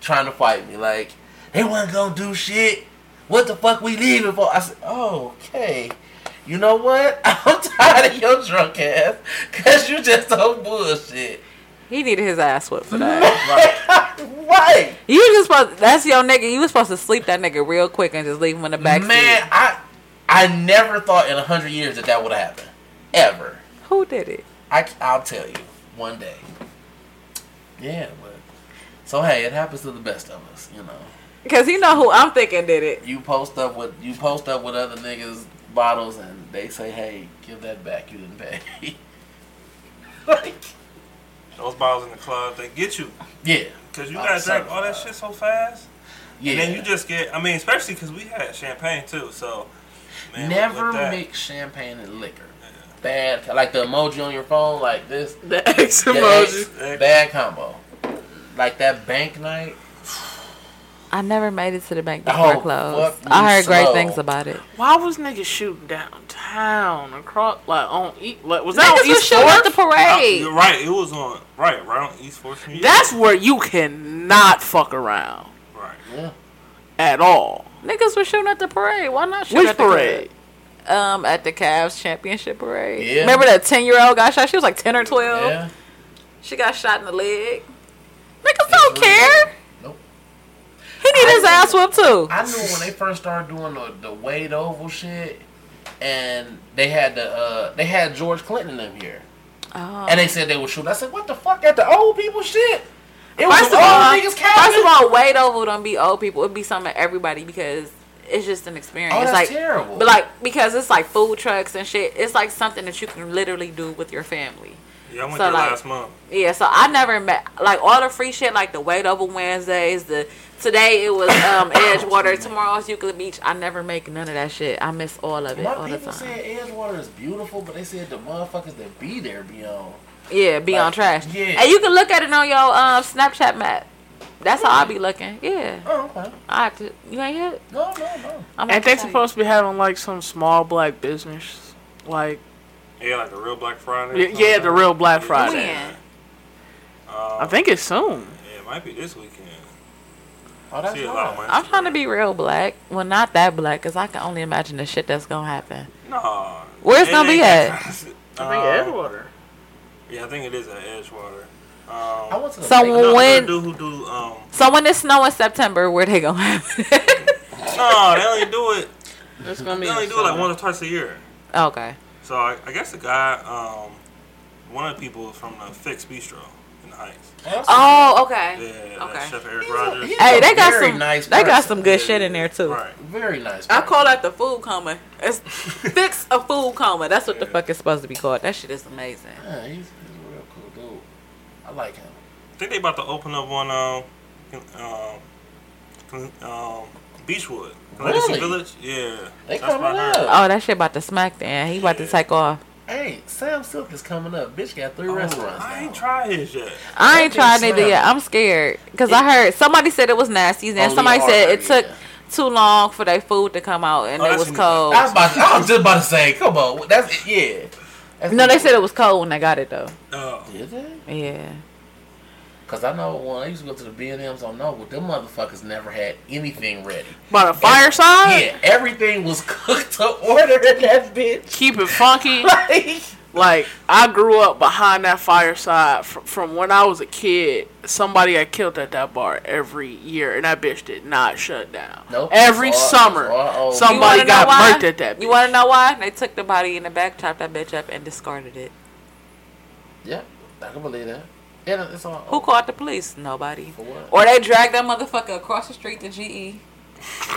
trying to fight me. Like they wasn't gonna do shit. What the fuck we leaving for? I said, oh, okay. You know what? [laughs] I'm tired of your drunk ass, cause you just so bullshit. He needed his ass whipped for that. [laughs] right. You just supposed that's your nigga. You was supposed to sleep that nigga real quick and just leave him in the back Man, seat. I I never thought in a hundred years that that would happen, ever. Who did it? I I'll tell you one day. Yeah, but so hey, it happens to the best of us, you know. Because you know who I'm thinking did it. You post up with you post up with other niggas bottles, and they say, "Hey, give that back. You didn't pay." [laughs] like, Those bottles in the club, they get you. yeah, Cause you I'm gotta drink all that shit so fast. yeah. And then you just get, I mean, especially because we had champagne too. So, man, never mix champagne and liquor. Bad, like the emoji on your phone, like this. The X The emoji. X, bad combo. Like that bank night. I never made it to the bank before Oh, closed. I me heard great things about it. Why was niggas shooting downtown across like on E? Like, was that Niggas on was East shooting at the Fourth? Parade. you're right. It was on right, right on East Fourth That's where you cannot fuck around right. Yeah. at all. Niggas was shooting at the parade. Why not shoot Which at the parade? club? parade? Um, at the Cavs championship parade. Yeah. Remember that ten year old got shot? She was like ten or twelve. Yeah. She got shot in the leg. Niggas don't care. Nope. He need his ass whooped too. I knew when they first started doing the the Wade Oval shit, and they had the uh they had George Clinton in them here, Oh. and they said they would shoot. I said, what the fuck at the old people shit? It was First some of old all, niggas first of all, Wade Oval don't be old people. It'd be something to everybody because it's just an experience. Oh, that's like, terrible. But like because it's like food trucks and shit. It's like something that you can literally do with your family. Yeah, I went So, there like- last month. Yeah, so I never met like all the free shit like the Wade Oval Wednesdays. The today it was um [coughs] Edgewater. Tomorrow's Euclid Beach. I never make none of that shit. I miss all of it My all the people time. said Edgewater is beautiful, but they said the motherfuckers that be there be on. Yeah, be on trash. yeah. and you can look at it on your um Snapchat map. That's how I be looking. Yeah, Oh, okay. I have to. You ain't hit. No, no, no. I'm Ain't they supposed to be having like some small black business? Like, Yeah, like the real Black Friday. yeah, yeah, the real Black Friday. When? Uh, I think it's soon. yeah, it might be this weekend. Oh, that's See a lot of right. I'm trying to be real black. Well, not that black, cause I can only imagine the shit that's gonna happen. No. Where's it gonna be at? that- I think Uh, Edgewater. Yeah, I think it is at Edgewater. I Um, to So bank- no, when- the dude who do um, So when it snow in September, where they gonna have it? no, they only do it. It's gonna be. They only in do it like once or twice a year. okay. So I, I guess the guy, um, one of the people from the Fix Bistro in the Heights. Oh, okay. Yeah, that Okay. Chef Eric He's Rogers. he's Hey, they got some. nice they got some good shit in there too. Right. Very nice. I call that the food coma. It's [laughs] fix a food coma. That's what the fuck it's supposed to be called. That shit is amazing. Yeah, he's, he's a real cool dude. I like him. I think they about to open up one um, um, um Beachwood. Legacy Really? Village. Yeah. They That's coming I heard. up. Oh, that shit about to smack then. He about to take off. Hey, Sam Silk is coming up. Bitch got three Oh, restaurants. I ain't tried his yet. I ain't tried bitch it yet. I'm scared because I heard somebody said it was nasty. and Oh, somebody said Harvey, it took yeah. too long for their food to come out and Oh, it was cold. I was, about to, I was just about to say, come on. That's yeah. That's No, they said it was cold when they got it though. Oh. Did they? Yeah. Cause I know when I used to go to the B and M's on Noble, them motherfuckers never had anything ready. By the fireside, Yeah, everything was [laughs] cooked to order in that bitch. keep it funky. [laughs] Like, Like I grew up behind that fireside from, from when I was a kid. Somebody got killed at that bar every year, and that bitch did not shut down. Nope. Every It's summer, it's all somebody You wanna know got why? murked at that. Bitch. You want to know why? They took the body in the back, chopped that bitch up, and discarded it. yeah, I can believe that. Yeah, it's all. Who called the police? Nobody. For what? Or they dragged that motherfucker across the street to E. GE.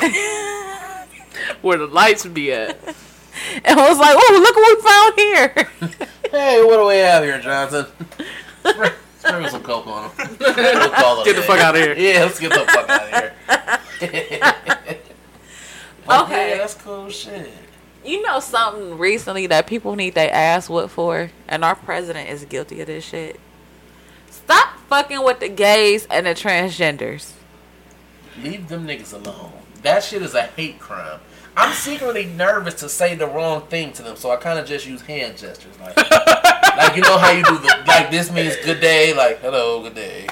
[laughs] Where the lights be at? [laughs] [laughs] And I was like, oh, look what we found here. [laughs] Hey, what do we have here, Johnson? [laughs] Spray spray some coke on him. We'll call Get the fuck out of here. Yeah, let's get the fuck out of here. But Okay. Yeah, that's cool shit. you know something recently that people need their ass whooped for? And our president is guilty of this shit. Stop fucking with the gays and the transgenders. Leave them niggas alone. That shit is a hate crime. I'm secretly nervous to say the wrong thing to them, so I kind of just use hand gestures, like, [laughs] like you know how you do the like this means good day, like hello, good day,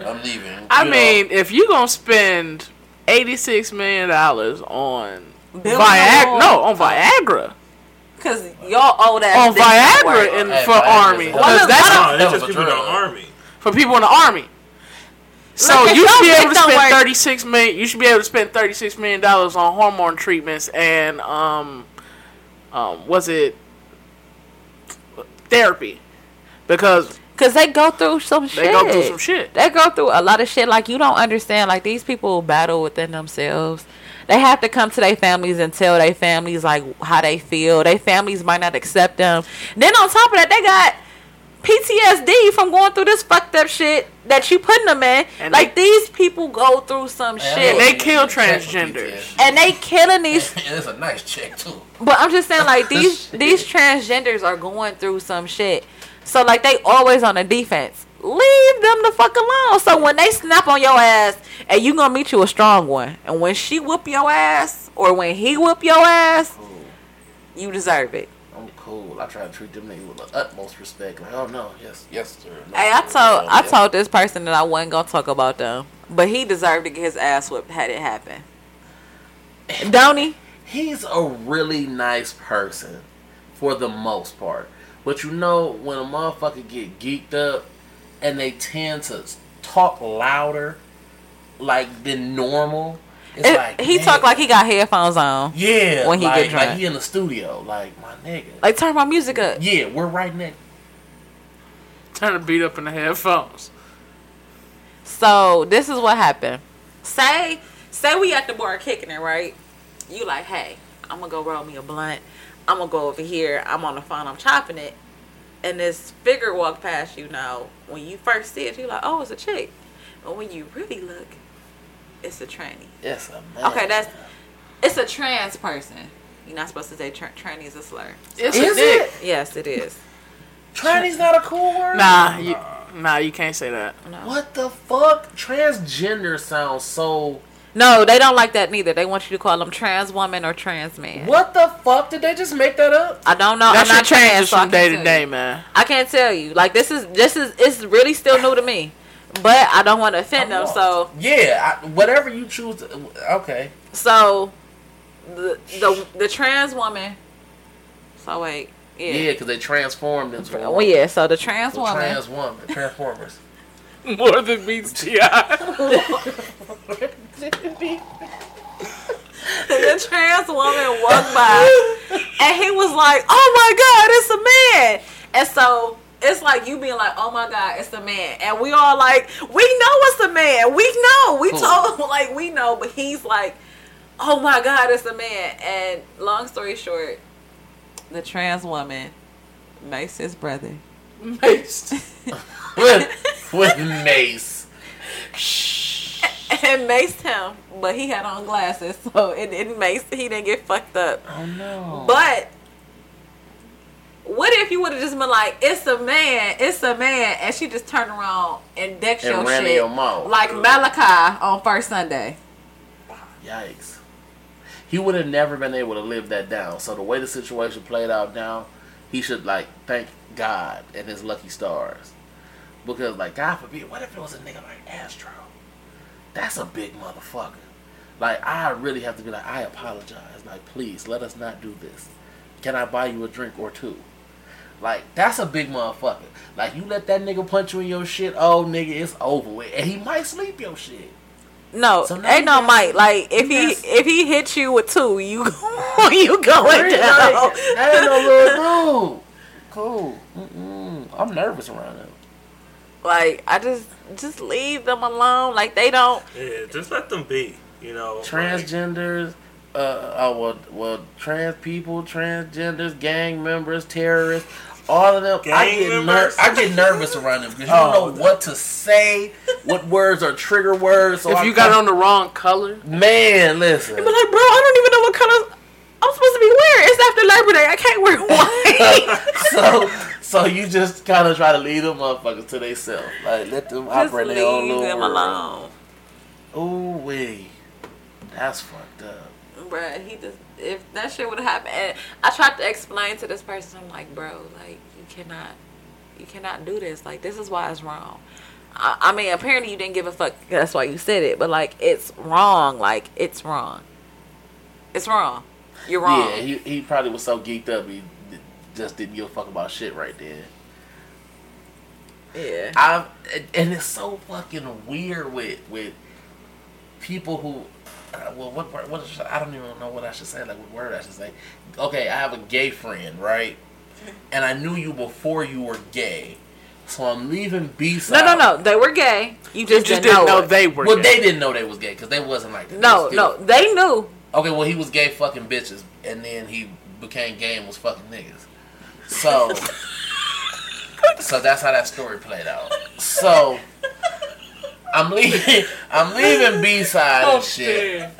I'm leaving. I you know. mean, if you gonna spend eighty six million dollars on Building Viagra, no, on Viagra, Cause y'all owe that on Viagra work. in for Viagra's army, a- because that's No, That it's was just people in the army. for people in the army. So Look, you should be able to spend work- thirty six million. You should be able to spend thirty six million dollars on hormone treatments and um, um, was it therapy? Because Cause they go through some shit. they go through some shit. They go through a lot of shit. Like you don't understand. Like these people battle within themselves. They have to come to their families and tell their families like how they feel. Their families might not accept them. Then on top of that, they got PTSD from going through this fucked up shit that you putting them in. And like they- these people go through some Man, shit, And they kill transgenders. And they killing these [laughs] it's a nice check too. But I'm just saying, like [laughs] these these transgenders are going through some shit. So like they always on the defense. Leave them the fuck alone. So when they snap on your ass, and you gonna meet you a strong one, and when she whoop your ass, or when he whoop your ass, you deserve it. I'm cool. I try to treat them niggas with the utmost respect. Like, oh no, yes, yes, sir. No, Hey, I told no, I yes. told this person that I wasn't gonna talk about them, but he deserved to get his ass whooped had it happen. [laughs] Don't he? he's a really nice person for the most part. But you know, when a motherfucker get geeked up and they tend to talk louder, like than normal, it's It- like he man, talk like he got headphones on. yeah, when he like, get drunk. like he in the studio, like my nigga. Like turn my music up. yeah, we're right next. Turn the beat up in the headphones. So this is what happened. Say, say we at the bar kicking it, right? You like, hey, I'm gonna go roll me a blunt. I'm gonna go over here. I'm on the phone. I'm chopping it, and this figure walk past you. Now, when you first see it, you're like, oh, it's a chick. But when you really look, it's a tranny. Yes, a man. Okay, that's it's a trans person. You're not supposed to say tra- tranny is a slur. It's Is a it? Yes, it is. Tranny's not a cool word. Nah, you, nah, you can't say that. No. What the fuck? Transgender sounds so. No, they don't like that neither. They want you to call them trans woman or trans man. What the fuck? Did they just make that up? I don't know. That I'm not shit trans, changes so from day to day, you. man. I can't tell you. Like this is this is it's really still new to me, but I don't want to offend them. So yeah, I, whatever you choose. To, okay. so the the the trans woman. So wait, Yeah, yeah. because they transformed into a Well, yeah. So the trans a woman. trans woman, Transformers. [laughs] More than meets Ti. [laughs] the trans woman walked by, and he was like, "Oh my God, it's a man!" And so it's like you being like, "Oh my God, it's a man," and we all like, "We know it's a man. We know. We Cool. told [laughs] like we know." But he's like, "Oh my God, it's a man." And long story short, the trans woman makes his brother. Maced. [laughs] with, with Mace. [laughs] and maced him, but he had on glasses, so it didn't mace. He didn't get fucked up. Oh no. But what if you would have just been like, "It's a man, it's a man," and she just turned around and decked And your shit your mouth. like Malachi on first Sunday? Ah, yikes. He would have never been able to live that down. So the way the situation played out now, he should like thank God and his lucky stars. Because like God forbid, what if it was a nigga like Astro? That's a big motherfucker. Like I really have to be like, I apologize. Like please let us not do this. Can I buy you a drink or two? Like that's a big motherfucker. Like you let that nigga punch you in your shit, oh nigga, it's over with, and he might sleep your shit. No, So now ain't no got- might. Like if he if he hits you with two, you [laughs] you going Like, down. that ain't no little dude. Cool. Mm-mm. I'm nervous around him. Like I just just leave them alone. Like they don't. Yeah, just let them be. You know, like- transgenders, uh, uh well, well, trans people, transgenders, gang members, terrorists, all of them. I Gang get ner- I get nervous around them because you Oh, don't know what to say, what words are trigger words. So if I you got on the wrong color, man, listen. But like, bro, I don't even know what color I'm supposed to be wearing. It's after Labor Day. I can't wear [laughs] white. [laughs] so, so you just kind of try to leave them motherfuckers to themselves, like let them just operate their own little them world. alone. Ooh wee, that's fucked up. Bruh, he just if that shit would have happened, and I tried to explain to this person, I'm like, bro, like you cannot, you cannot do this. Like this is why it's wrong. I, I mean, apparently you didn't give a fuck. That's why you said it. But like, it's wrong. Like it's wrong. It's wrong. You're wrong. Yeah, he, he probably was so geeked up he d- just didn't give a fuck about shit right there. yeah. I've and it's so fucking weird with with people who. Uh, well, what word- what I don't even know what I should say. Like what word I should say. Okay, I have a gay friend, right? [laughs] And I knew you before you were gay, so I'm leaving B side. No, no, no. They were gay. You you just, just didn't, know, it. they were. Well, gay. they didn't know they was gay because they wasn't like that. They No, was no. They knew. Okay, well he was gay fucking bitches, and then he became gay and was fucking niggas. So, [laughs] so that's how that story played out. So, I'm leaving. I'm leaving B side Oh, and shit.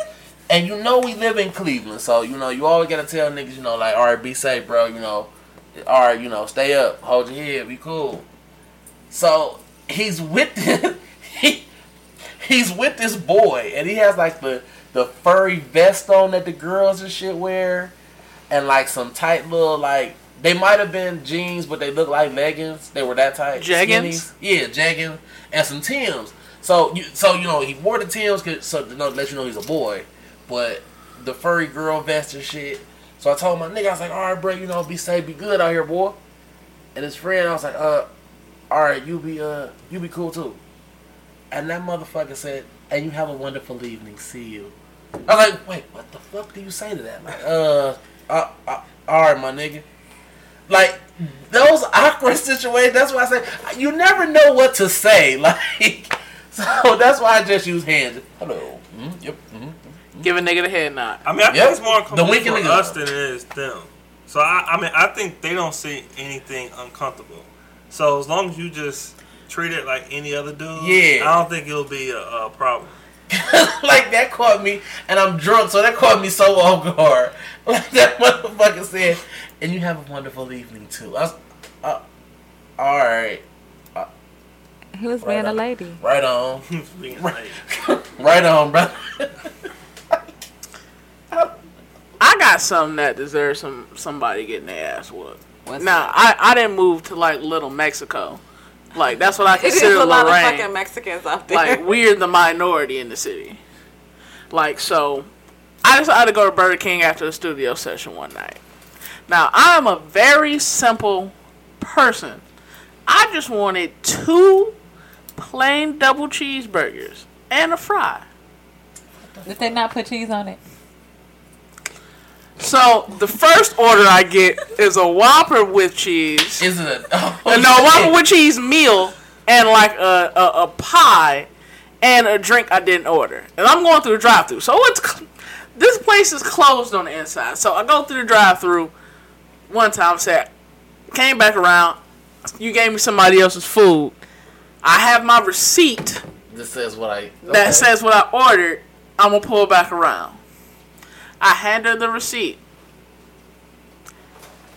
And you know we live in Cleveland, so you know you always gotta tell niggas, you know, like, all right, be safe, bro. You know, all right, you know, stay up, hold your head, be cool. So he's with this, [laughs] he, he's with this boy, and he has like the the furry vest on that the girls and shit wear, and like some tight little like they might have been jeans, but they look like leggings. They were that tight. Jeggings? Skinnies. Yeah, jeggings and some Tims. So you so you know he wore the Tims 'cause- so to know, let you know he's a boy, but the furry girl vest and shit. So I told my nigga, I was like, all right, bro, you know, be safe, be good out here, boy. And his friend, I was like, uh, all right, you be uh, you be cool too. And that motherfucker said, and you have a wonderful evening. See you. I was like, wait, what the fuck do you say to that? Like, uh, uh, uh all right, my nigga. Like those awkward [laughs] situations. That's why I say you never know what to say. [laughs] Like, [laughs] so that's why I just use hands. Hello. Mm, yep. Mm. Give a nigga the head nod. I mean, I Yep. think it's more The uncomfortable wink and for the us nod. than it is them. So I, I mean, I think they don't see anything uncomfortable. So as long as you just treat it like any other dude, Yeah. I don't think it'll be a, a problem. [laughs] like that caught me, and I'm drunk, so that caught me so off guard. [laughs] Like that motherfucker said, and you have a wonderful evening too. I was, uh, all right, He was Right being a lady. right on, [laughs] Being like, [laughs] right on, brother. I got something that deserves some somebody getting their ass whooped. What's Now I, I didn't move to like Little Mexico. Like that's what I consider It is consider a lot of fucking Mexicans out there. like we're the minority in the city. Like so, I decided to go to Burger King after the studio session one night. Now I am a very simple person. I just wanted two plain double cheeseburgers and a fry. Did they not put cheese on it? So the first order I get is a Whopper with cheese. Is it a [laughs] oh, no, Whopper with cheese meal and like a, a, a pie and a drink I didn't order. And I'm going through the drive through. So it's this place is closed on the inside. So I go through the drive through one time, said, came back around. You gave me somebody else's food. I have my receipt This says what I that says what I ordered. I'm gonna pull back around. I hand her the receipt.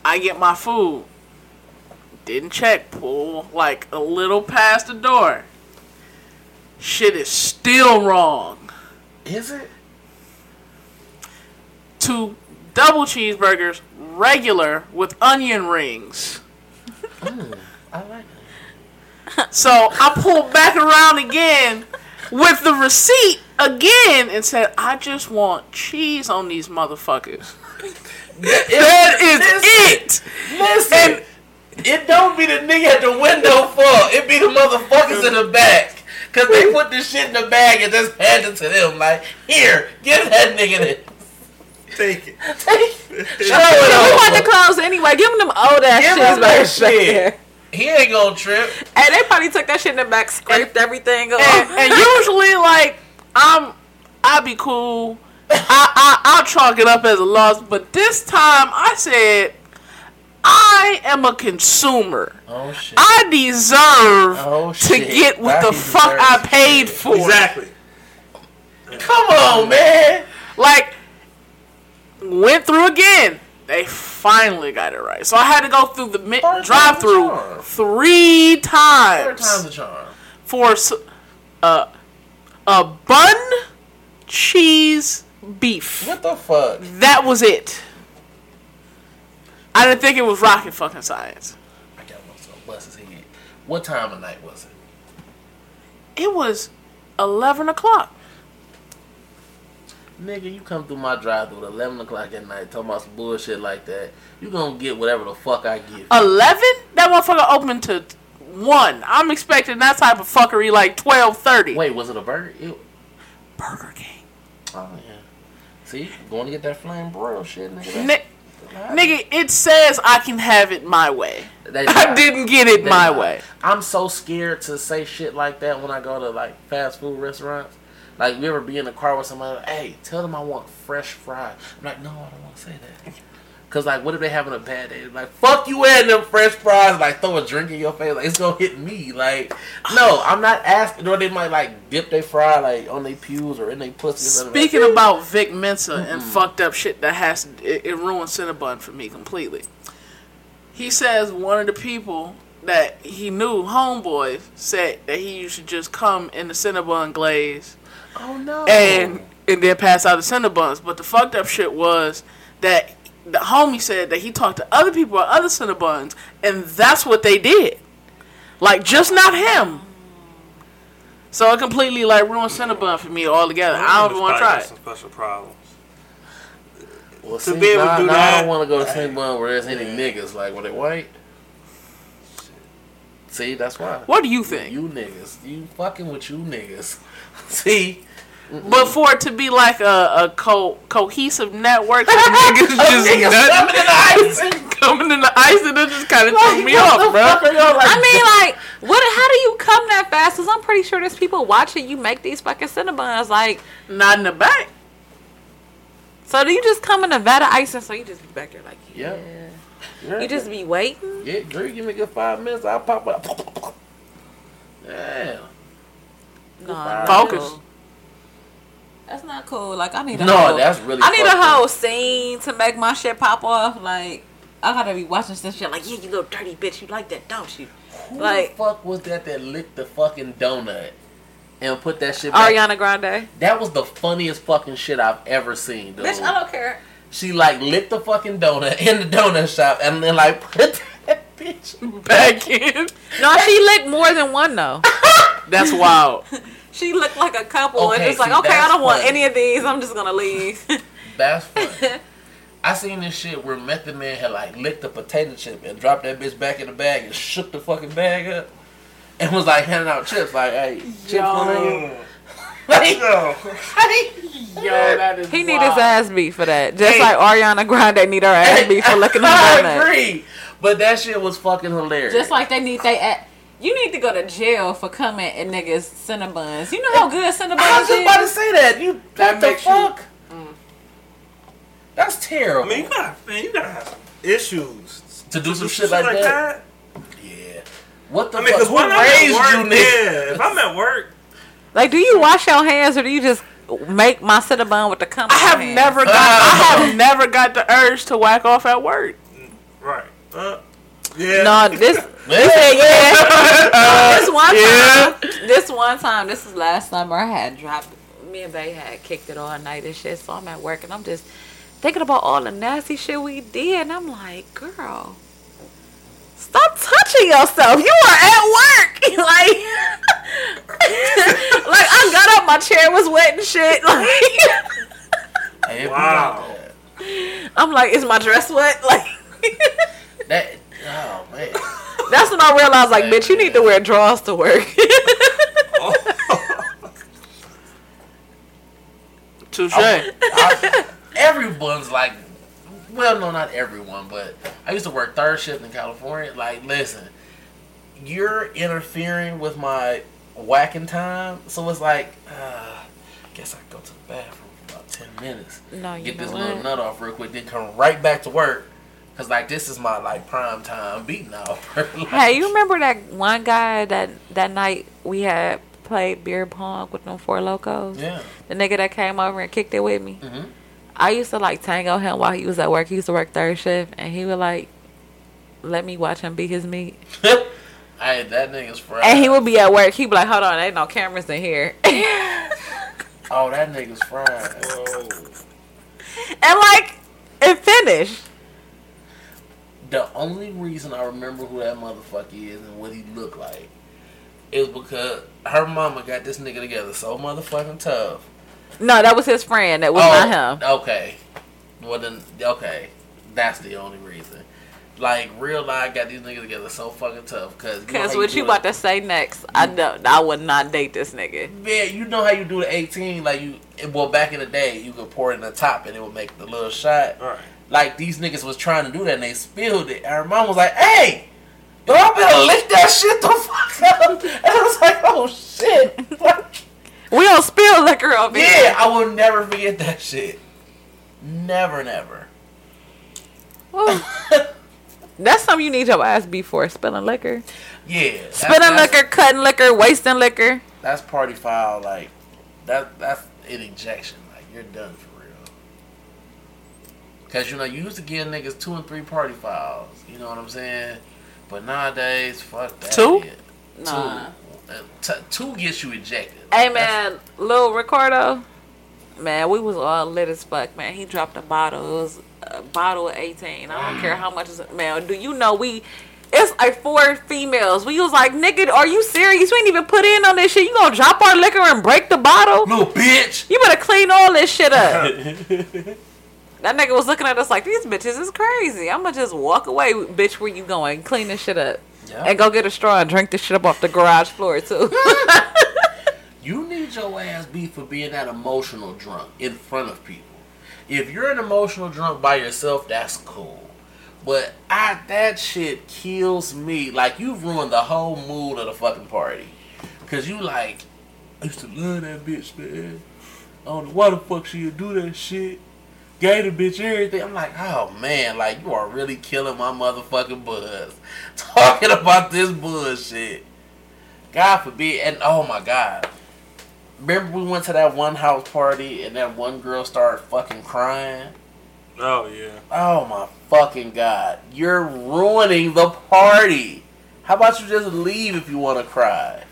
I get my food. Didn't check. Pull like a little past the door. Shit is still wrong. Is it? Two double cheeseburgers, regular with onion rings. Hmm, I like. So I pulled back around again with the receipt again and said, I just want cheese on these motherfuckers. That is it. Listen, it don't be the nigga at the window fault. It be the motherfuckers in the back. Cause they put the shit in the bag and just hand it to them. Like, here, give that nigga this. Take it. You want the clothes anyway. Give them them old ass Give shits him back that shit. He ain't gonna trip. And they probably took that shit in the back, scraped everything off. And, and usually, like, I'm, I be cool. I, I, I'll chalk it up as a loss. But this time, I said, I am a consumer. Oh shit. I deserve Oh to get what Now the fuck I it. paid for. Exactly. Come on, man. Like, went through again. They finally got it right. So I had to go through the mi- drive through three Third times time's a charm. for uh, a bun, cheese, beef. What the fuck? That was it. I didn't think it was rocket fucking science. I got one so head. What time of night was it? It was 11 o'clock. Nigga, you come through my drive through at 11 o'clock at night talking about some bullshit like that. You gonna get whatever the fuck I give you. 11? That motherfucker opened to 1. I'm expecting that type of fuckery like 12.30. Wait, was it a burger? It, Burger King. oh, yeah. See, going to get that flame broil shit, nigga. Ni- nigga, it says I can have it my way. I didn't get it They my way. I'm so scared to say shit like that when I go to like fast food restaurants. Like, you ever be in the car with somebody, like, hey, tell them I want fresh fries. I'm like, no, I don't want to say that. [laughs] Cause like, what if they having a bad day? Like, fuck you and them fresh fries. Like, throw a drink in your face. Like, it's gonna hit me. Like, no, I'm not asking. Or they might like dip their fry like on their pews or in their pussy. Speaking about Vic Mensa and fucked up shit that has it, it ruined Cinnabon for me completely. He says one of the people that he knew, homeboys, said that he used to just come in the Cinnabon glaze oh no. and and then pass out the Cinnabons. But the fucked up shit was that the homie said that he talked to other people at other Cinnabons and that's what they did. Like just not him. So it completely like ruined Cinnabon for me altogether. I don't even want to try it. Some special problems. well, to see, be able to now, do now I don't want to go to the same one where there's any niggas. Like, were they white? See, that's why. What do you think? You niggas. You fucking with you niggas. [laughs] See? But for it to be like a, a co- cohesive network [laughs] that niggas just Niggas nutting, coming in the ice. coming in the ice and it just kind of threw me off, bro. I mean, like, what? How do you come that fast? Cause I'm pretty sure there's people watching you make these fucking Cinnabons. Like, Not in the back. so do you just come in a vat of ice and so you just be back there like, yeah. Yeah. You just be waiting. Yeah, Drew, give me a good five minutes. I'll pop up. [laughs] Yeah. No, Focus. Focus. That's not cool. Like, I need a No, whole, that's really I need a fucked up. whole scene to make my shit pop off. Like, I gotta be watching this shit. Like, yeah, you little dirty bitch. You like that, don't you? Who Like- the fuck was that that licked the fucking donut and put that shit back? Ariana Grande. That was the funniest fucking shit I've ever seen, dude. Bitch, I don't care. She like licked the fucking donut in the donut shop and then like put that [laughs] bitch Back in. No, she licked more than one though. [laughs] That's wild. [laughs] She looked like a couple and Okay, just like, see, okay, I don't want any of these. I'm just gonna leave. [laughs] That's funny. [laughs] I seen this shit where Method Man had like licked a potato chip and dropped that bitch back in the bag and shook the fucking bag up and was like handing out chips like, hey, chips on you. Like, Yo, Yo, that is he need his ass beat for that. Just Hey. like Ariana Grande need her ass beat for licking the I donut. agree. But that shit was fucking hilarious. Just like they need they at. You need to go to jail for coming at niggas Cinnabons. You know how good I was just about to say that. You That what the makes you- fuck? That's terrible. I mean, you gotta, man, you gotta have issues To do some shit like that? yeah. What the I mean, fuck? because Who when I'm raised at you, work, nigga? yeah, if I'm at work, Like, do you wash your hands or do you just make my Cinnabon with the cum? I have hand? never got. I [laughs] have never got the urge to whack off at work. right? Uh, yeah. No, [laughs] this Yeah, yeah. Uh, this one Yeah. time, this one time, this is last summer. I had dropped. Me and Bay had kicked it all night and shit. So I'm at work and I'm just thinking about all the nasty shit we did, and I'm like, girl. Stop touching yourself. You are at work. [laughs] like, [laughs] like I got up, my chair was wet and shit. Like, Hey, it be Wow. I'm like, is my dress wet? Like, That oh man. [laughs] that's when I realized, like, bitch, you need to wear drawers to work. [laughs] Touche. I- everyone's like, well, no, not everyone, but I used to work third shift in California. Like, listen, you're interfering with my whacking time, so it's like, uh, I guess I go to the bathroom for about ten minutes, no, you get this what? little nut off real quick, then come right back to work. Cause like this is my like prime time beating off. Like, [laughs] Hey, you remember that one guy that that night we had played beer pong with them Four Lokos? Yeah. The nigga that came over and kicked it with me. Mhm. I used to like tango him while he was at work. He used to work third shift, and he would like let me watch him beat his meat. [laughs] Hey, that nigga's fried. And he would be at work. He'd be like, "Hold on, ain't no cameras in here." [laughs] Oh, that nigga's fried. Whoa. and like, it finish. The only reason I remember who that motherfucker is and what he looked like is because her mama got this nigga together so motherfucking tough. No, that was his friend. That was Oh, not him. Okay. Well then, okay, that's the only reason. Like real life got these niggas together so fucking tough because Cause what you about to say next? I don't. I would not date this nigga. Man, you know how you do the eighteen? Like you, well back in the day, you could pour it in the top and it would make the little shot. Right. Like these niggas was trying to do that and they spilled it. And her mom was like, hey, yo, I better lick that shit the fuck up. [laughs] And I was like, oh shit. Like, [laughs] We don't spill liquor over yeah, here. I will never forget that shit. Never, never. [laughs] That's something you need your ass be for. Spilling liquor. Yeah. that's- Spilling that's- liquor, cutting liquor, wasting liquor. That's party foul. Like, that that's an injection. Like, you're done for real. Because, you know, you used to give niggas two and three party files. You know what I'm saying? But nowadays, fuck that. Two? shit. Nah. Two. Uh, t- two gets you ejected. Hey That's- man, Lil Ricardo, man, we was all lit as fuck, man. He dropped a bottle. It was a bottle of eighteen. I don't care how much is it man. Do you know we? It's like four females. We was like, nigga, are you serious? We ain't even put in on this shit. You gonna drop our liquor and break the bottle? Little bitch. You better clean all this shit up. [laughs] that nigga was looking at us like these bitches is crazy. I'ma just walk away, bitch. Where you going? Clean this shit up. Yeah. And go get a straw and drink this shit up off the garage floor too. [laughs] You need your ass beat for being that emotional drunk in front of people. If you're an emotional drunk by yourself, that's cool. But I that shit kills me. Like you've ruined the whole mood of the fucking party. Cause you like, I used to love that bitch, man. I don't know why the fuck she would do that shit. Gave the bitch everything. I'm like, oh man, like you are really killing my motherfucking buzz. [laughs] Talking about this bullshit. God forbid. And oh my god. Remember we went to that one house party and that one girl started fucking crying? Oh yeah. Oh my fucking god. You're ruining the party. How about you just leave if you want to cry?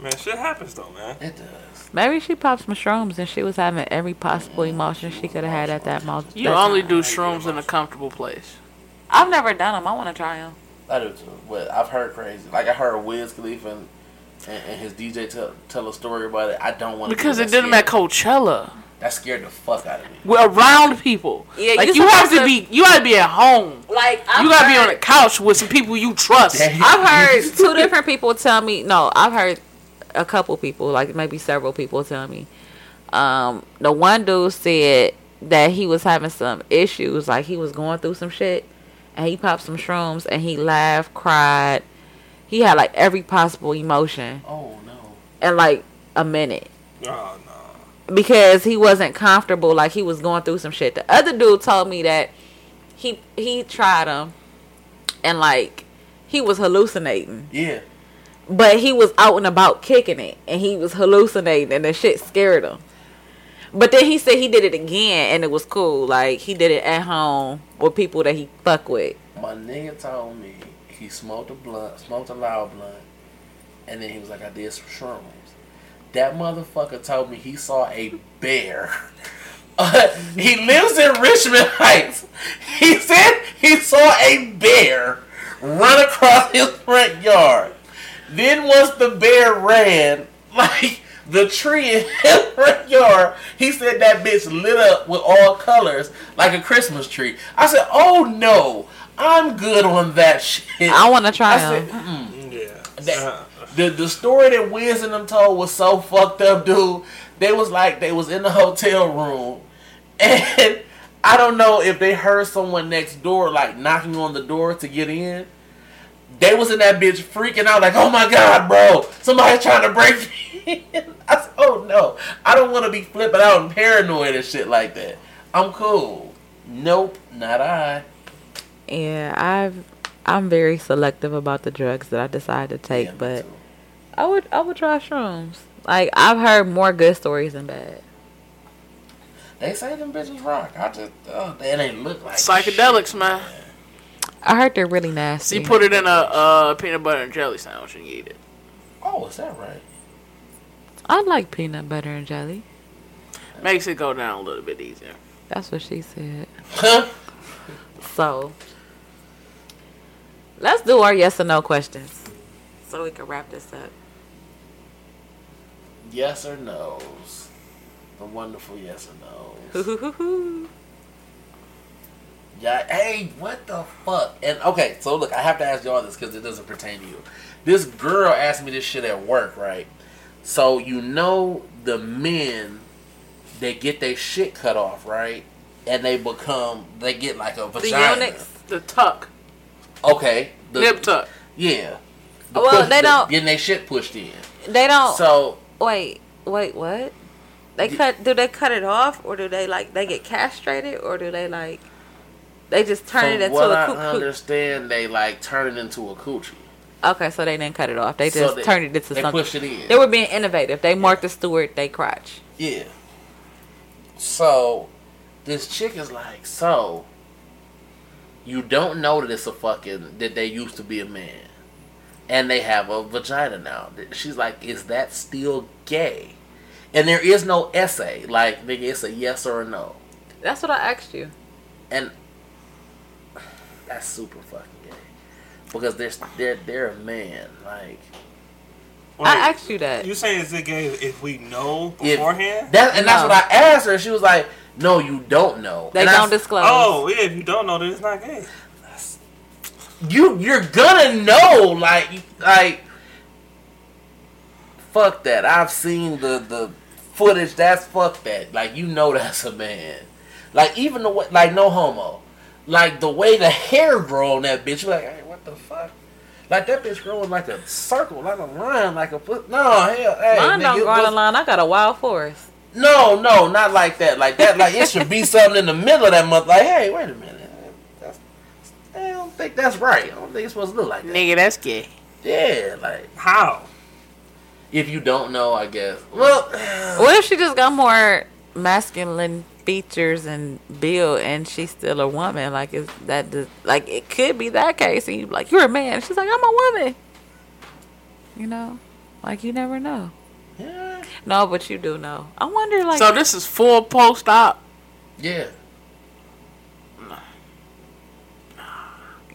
Man, shit happens though, man. It does. Maybe she popped some shrooms and she was having every possible emotion she could have had at that moment. You only do shrooms in a comfortable place. I've never done them. I want to try them. I do too. But I've heard crazy. Like I heard Wiz Khalifa and, and, and his DJ tell, tell a story about it. I don't want to Because it did them at Coachella. That scared the fuck out of me. We're around people. Yeah, like you you have to to- be. You gotta be at home. Like you gotta be on the couch with some people you trust. Damn. I've heard two different people tell me. No, I've heard a couple people, like maybe several people, tell me. Um, the one dude said that he was having some issues, like he was going through some shit, and he popped some shrooms, and he laughed, cried. He had like every possible emotion Oh no. And like a minute. Oh no. because he wasn't comfortable like he was going through some shit the other dude told me that he he tried them and like he was hallucinating Yeah. But he was out and about kicking it and he was hallucinating and the shit scared him but then he said he did it again and it was cool like he did it at home with people that he fuck with My nigga told me he smoked a blunt, smoked a loud blunt, and then he was like, I did some shrooms. That motherfucker told me he saw a bear. [laughs] Uh, he lives in Richmond Heights. He said he saw a bear run across his front yard. Then once the bear ran, [laughs] like the tree in [laughs] his front yard, he said that bitch lit up with all colors like a Christmas tree. I said, "Oh no, I'm good on that shit." I want to try them. Yeah. That- Uh, the the story that Wiz and them told was so fucked up, dude. They was like they was in the hotel room, [laughs] and I don't know if they heard someone next door like knocking on the door to get in. They was in that bitch freaking out like, oh my god, bro, somebody's trying to break me. [laughs] I said, oh no, I don't want to be flipping out and paranoid and shit like that. I'm cool. Nope, not I. Yeah, I've I'm very selective about the drugs that I decide to take, Yeah, but too. I would I would try shrooms. Like I've heard more good stories than bad. they say them bitches rock. I just, oh, they ain't look like Psychedelics, shit, man. I heard they're really nasty. She put it in a uh, peanut butter and jelly sandwich and you eat it. Oh, is that right? I like peanut butter and jelly. Makes it go down a little bit easier. That's what she said. So let's do our yes or no questions, so we can wrap this up. yes or no's. The wonderful yes or no's. Yeah, hey, what the fuck? And okay, so look, I have to ask y'all this because it doesn't pertain to you. This girl asked me this shit at work, right? So you know the men they get their shit cut off, right? And they become they get like a The vagina. eunuchs. The tuck. Okay. The, Nip tuck. Yeah. The Well, push- they the- don't- getting their shit pushed in. They don't. So wait, wait, what? They cut? Do they cut it off, or do they like they get castrated, or do they like they just turn it into what a I cuckoo? understand, they like turn it into a coochie. Okay, so they didn't cut it off. They So just they- turned it into They something. pushed it in. They were being innovative. They Martha Stewart, they crotch. Yeah. So, this chick is like, so, you don't know that it's a fucking, that they used to be a man. And they have a vagina now. She's like, is that still gay? And there is no essay. Like, nigga, it's a yes or a no. That's what I asked you. And that's super fucking gay. Because they're, they're, they're a man. Like, wait, I asked you that. You say is it gay if we know if- beforehand? That, and that's No. what I asked her. She was like, no, you don't know. They And don't s- disclose. oh, yeah. If you don't know, then it's not gay. you you're gonna know like like fuck that i've seen the the footage that's fuck that like you know that's a man like even the way like no homo like the way the hair grow on that bitch you're like hey what the fuck like that bitch growing like a circle like a line like a foot no hell hey, Mine don't nigga, go on the what's- line. I got a wild forest. no no not like that like that like it should be something in the middle of that month like hey wait a minute that's, I don't think that's right. I don't think it's supposed to look like that. Nigga, that's gay. Yeah, like How? if you don't know, I guess. Well, [sighs] What if she just got more masculine features and build, and she's still a woman? Like is that the, like it could be that case, and you be like you're a man. She's like I'm a woman. You know, like you never know. yeah, No, but you do know. I wonder, like, So this is full post op. yeah.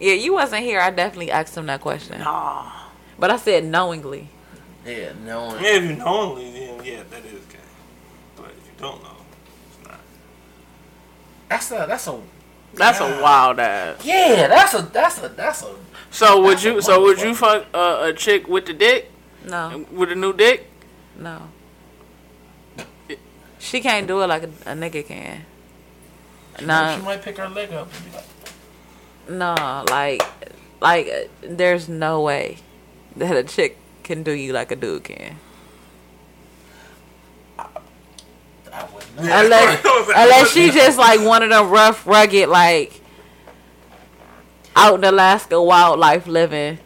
yeah, you wasn't here. I definitely asked him that question, Nah. but I said knowingly. Yeah, knowing. Yeah, if you knowingly, then yeah, that is gay. But if you don't know, it's not. That's a that's a That's a wild ass. yeah. That's a that's a that's a So would That's a you? So would you fuck uh, a chick with the dick? No, With a new dick? no. She can't do it like a, a nigga can. She No, might pick her leg up and be like, no, like, like, uh, there's no way that a chick can do you like a dude can. I wouldn't know. Unless, [laughs] unless she just like one of them rough, rugged, like out in Alaska wildlife living,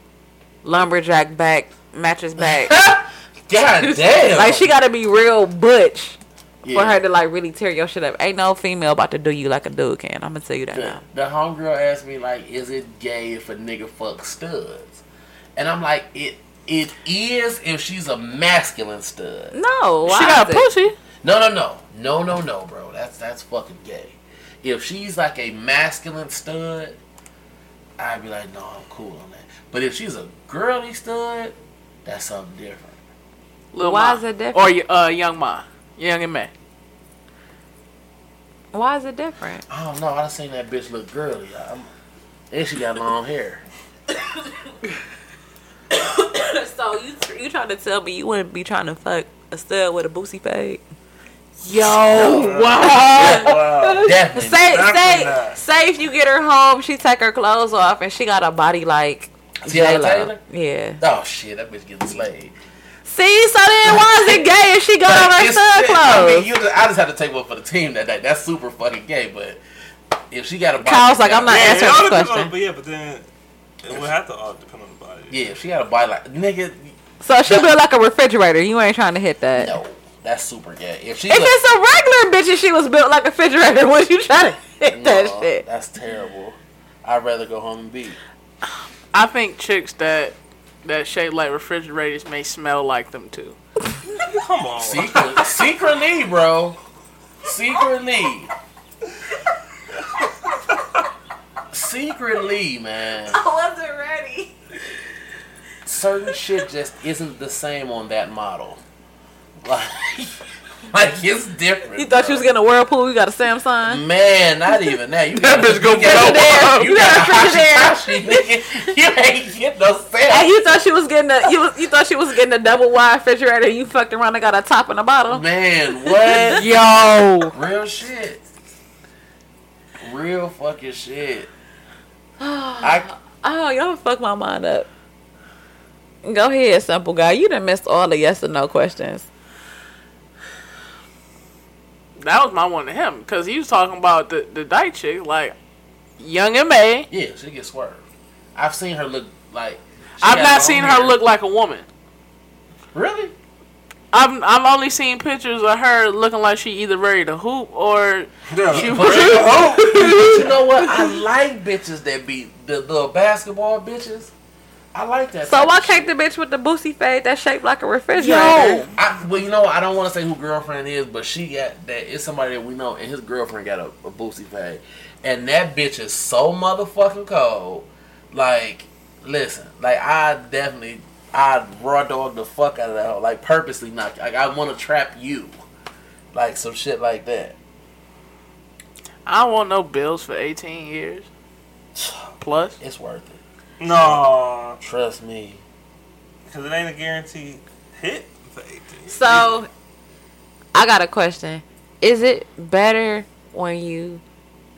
lumberjack back, mattress back. [laughs] God [laughs] damn. like she gotta be real butch yeah. for her to like really tear your shit up. Ain't no female about to do you like a dude can. I'm gonna tell you that The, now. the homegirl asked me like, "Is it gay if a nigga fucks studs?" And I'm like, "It it is if she's a masculine stud." No, why she got is it? pussy. No, no, no, no, no, no, bro. That's that's fucking gay. If she's like a masculine stud, I'd be like, no, I'm cool on that. But if she's a girly stud, that's something different. Lil Why Ma. is it different? Or y- uh, Young M.A, Young and May. Why is it different? I don't know. I done seen that bitch look girly. I'm, and she got long hair. [coughs] So you you trying to tell me you wouldn't be trying to fuck a stud with a boosie fade? Yo, [laughs] wow. [laughs] Wow. Definitely. Say Definitely say not. say if you get her home, she take her clothes off and she got a body like Tiana J-Lo. Yeah. Oh shit, that bitch getting slayed. See, so then why is it gay if she got on her It's- stud I mean, you just, I just had to take one for the team that night. That's super fucking gay, but if she got a body, Kyle's like, I'm not Yeah, answering it all this depends question. on- But yeah, but then it would have to all depend on the body. Yeah, if she got a body like nigga, So she built like a refrigerator. You ain't trying to hit that. no, that's super gay. If she If look- it's a regular bitch and she was built like a refrigerator, [laughs] would you try to hit that shit? that's terrible. I'd rather go home and be. I think chicks that that shape like refrigerators may smell like them too. Come on. Secret, secretly, bro. Secretly. Secretly, man. I wasn't ready. Certain shit just isn't the same on that model. Like, [laughs] like it's different. You thought you was bro. getting a whirlpool? You got a Samsung? Man, not even that. You [laughs] That got, bitch gonna you got, blow you You got, got a a Hashitashi, nigga. [laughs] You ain't get no Samsung. And sale. you thought she was getting a you you thought she was getting a double wide refrigerator. You fucked around and got a top and a bottom. Man, what? Yo, Real shit. Real fucking shit. [sighs] I Oh, y'all fuck my mind up. Go ahead, simple guy. You done missed all the yes or no questions. That was my one to him because he was talking about the the dyke chick like Young M.A. yeah, she get swerved. I've seen her look like. I've not seen hair. her look like a woman. Really? I've I've only seen pictures of her looking like she either ready to hoop or Yeah. she But was. you, know, but you know what? I like bitches that be the the basketball bitches. I like that. So type why of can't the bitch with the boosie fade that shaped like a refrigerator? Yo, I, well, you know, I don't want to say who girlfriend is, but she got that. It's somebody that we know, and his girlfriend got a, a boosie fade, and that bitch is so motherfucking cold. Like, listen, like I definitely, I'd raw dog the fuck out of that, hoe. like purposely not. Like I want to trap you, like some shit like that. I don't want no bills for 18 years plus. It's worth it. No, Trust me. because it ain't a guaranteed hit for 18. So I got a question. Is it better when you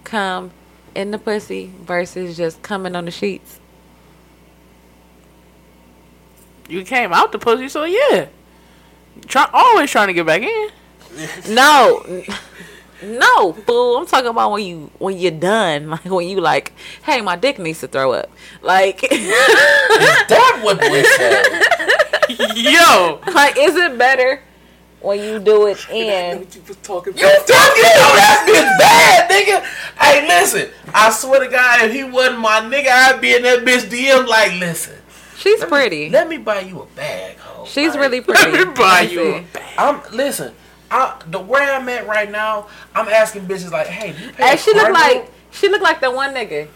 come in the pussy versus just coming on the sheets? You came out the pussy, so yeah. Try always trying to get back in. No. [laughs] [laughs] n- No, fool. I'm talking about when you when you're done, [laughs] like when you like, hey, my dick needs to throw up. Like, Is that what [laughs] we said? Yo, like, is it better when you do it in? You fucking know that bitch bad, nigga. Hey, listen. I swear to God, if he wasn't my nigga, I'd be in that bitch DM like, listen. She's pretty. Let me buy you a bag, ho. She's Like, really pretty. me buy Let me you a see. I'm listen. I, the where I'm at right now, I'm asking bitches like, hey, do you pay Hey, a she look like she look like the one nigga.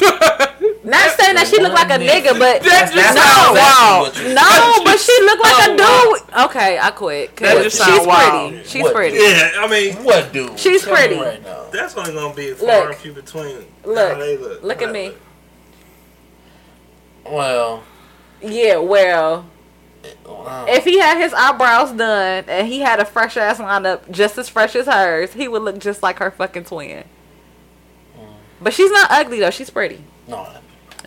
[laughs] Not saying that she look like a One nigga, but That just no, wow, wild. what you- no, but she look like Oh, a dude. Okay, I quit. That just she's wild. pretty. She's What? pretty. Yeah, I mean, What dude? She's Tell pretty. right now. that's only gonna be far and few between. Look. look. Look at me. Well, Yeah, well, if he had his eyebrows done and he had a fresh ass lineup just as fresh as hers, he would look just like her fucking twin. But she's not ugly though. She's pretty. no.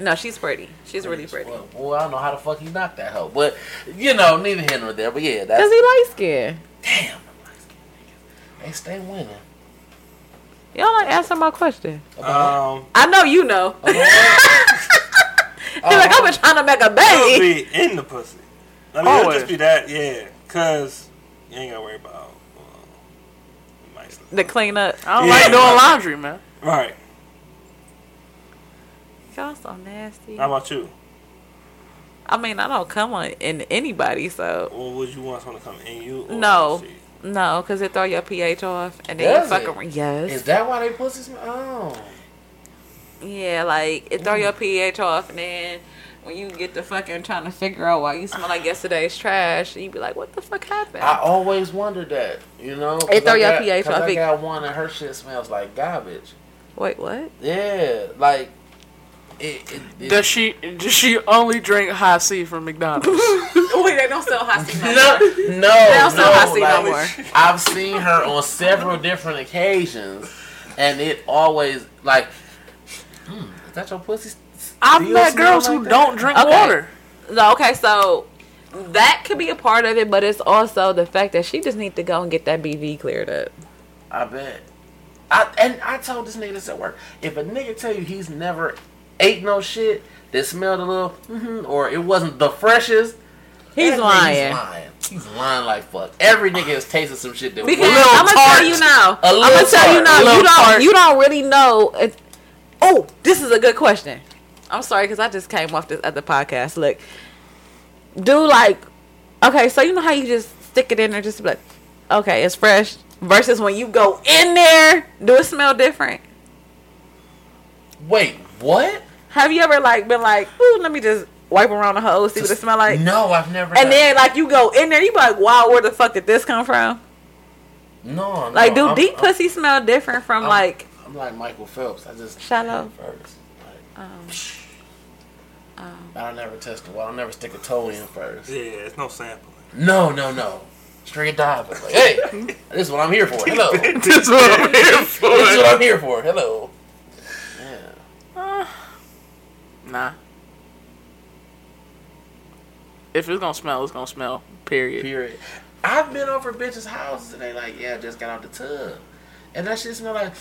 No, she's pretty. She's really pretty. Well, boy, I don't know how the fuck he knocked that hoe, but you know, neither here nor there. But yeah, Cause he light skinned. damn. light-skinned. They stay winning. Y'all like answer my question. Um, I know you know. [laughs] He's Uh, like, I've been trying to make a it'll baby. be in the pussy. I mean, it'll Always. just be that, yeah. Cause you ain't gotta worry about. Well, you might clean up. I don't Yeah. like doing laundry, man. Right. Y'all so nasty. How about you? I mean, I don't come on in anybody, so Or would you want someone to come in you? Or No. she? no, because it throw your pH off and then Does you fuck it? around. Yes. Is that why they pussies? Oh, Yeah, like it throw your pH off, and then when you get the fucking trying to figure out why you smell like yesterday's trash, you be like, what the fuck happened? I always wondered that, you know. It throw I your got- pH 'cause off. I It- got one and her shit smells like garbage. Wait, what? Yeah, like it. it, it Does she does she only drink Hi-C from McDonald's? [laughs] [laughs] Wait, they don't sell hot no, no, they don't sell no, hot seat no like, more. I've seen her on several different occasions, and it always like, hmm, is that your pussy? I've met girls like who that? don't drink Okay. water. No, okay, so that could be a part of it, but it's also the fact that she just needs to go and get that BV cleared up. I bet. I and I told this nigga this at work. If a nigga tell you he's never ate no shit that smelled a little, mhm, or it wasn't the freshest, He's that nigga's lying. lying. He's lying like fuck. Every nigga has tasted some shit that was a little I'm gonna tart. tell you now. I'm gonna tell you now. You don't. tart. You don't really know. It, oh, this is a good question. I'm sorry because I just came off this other podcast. Look, do like, okay, so you know how you just stick it in there, just like, okay, it's fresh. Versus when you go in there, do it smell different? Wait, what? Have you ever like been like, ooh, let me just wipe around the hose, see what it smell like? No, I've never. And then like you go in there, you be like, wow, where the fuck did this come from? no, no, Like, do I'm- deep I'm- pussy smell different from like? I'm like Michael Phelps. I just Shallow. first. Like, Um, I'll never test the well. I'll never stick a toe in first. Yeah, it's no sampling. No, no, no. Straight dive. Like, hey, this is what I'm here for. Hello. [laughs] this is what I'm here is what I'm here for. Hello. Yeah. Nah. If it's gonna smell, it's gonna smell. Period. Period. I've been over bitches' houses and they like, yeah, just got out the tub, and that shit smell like.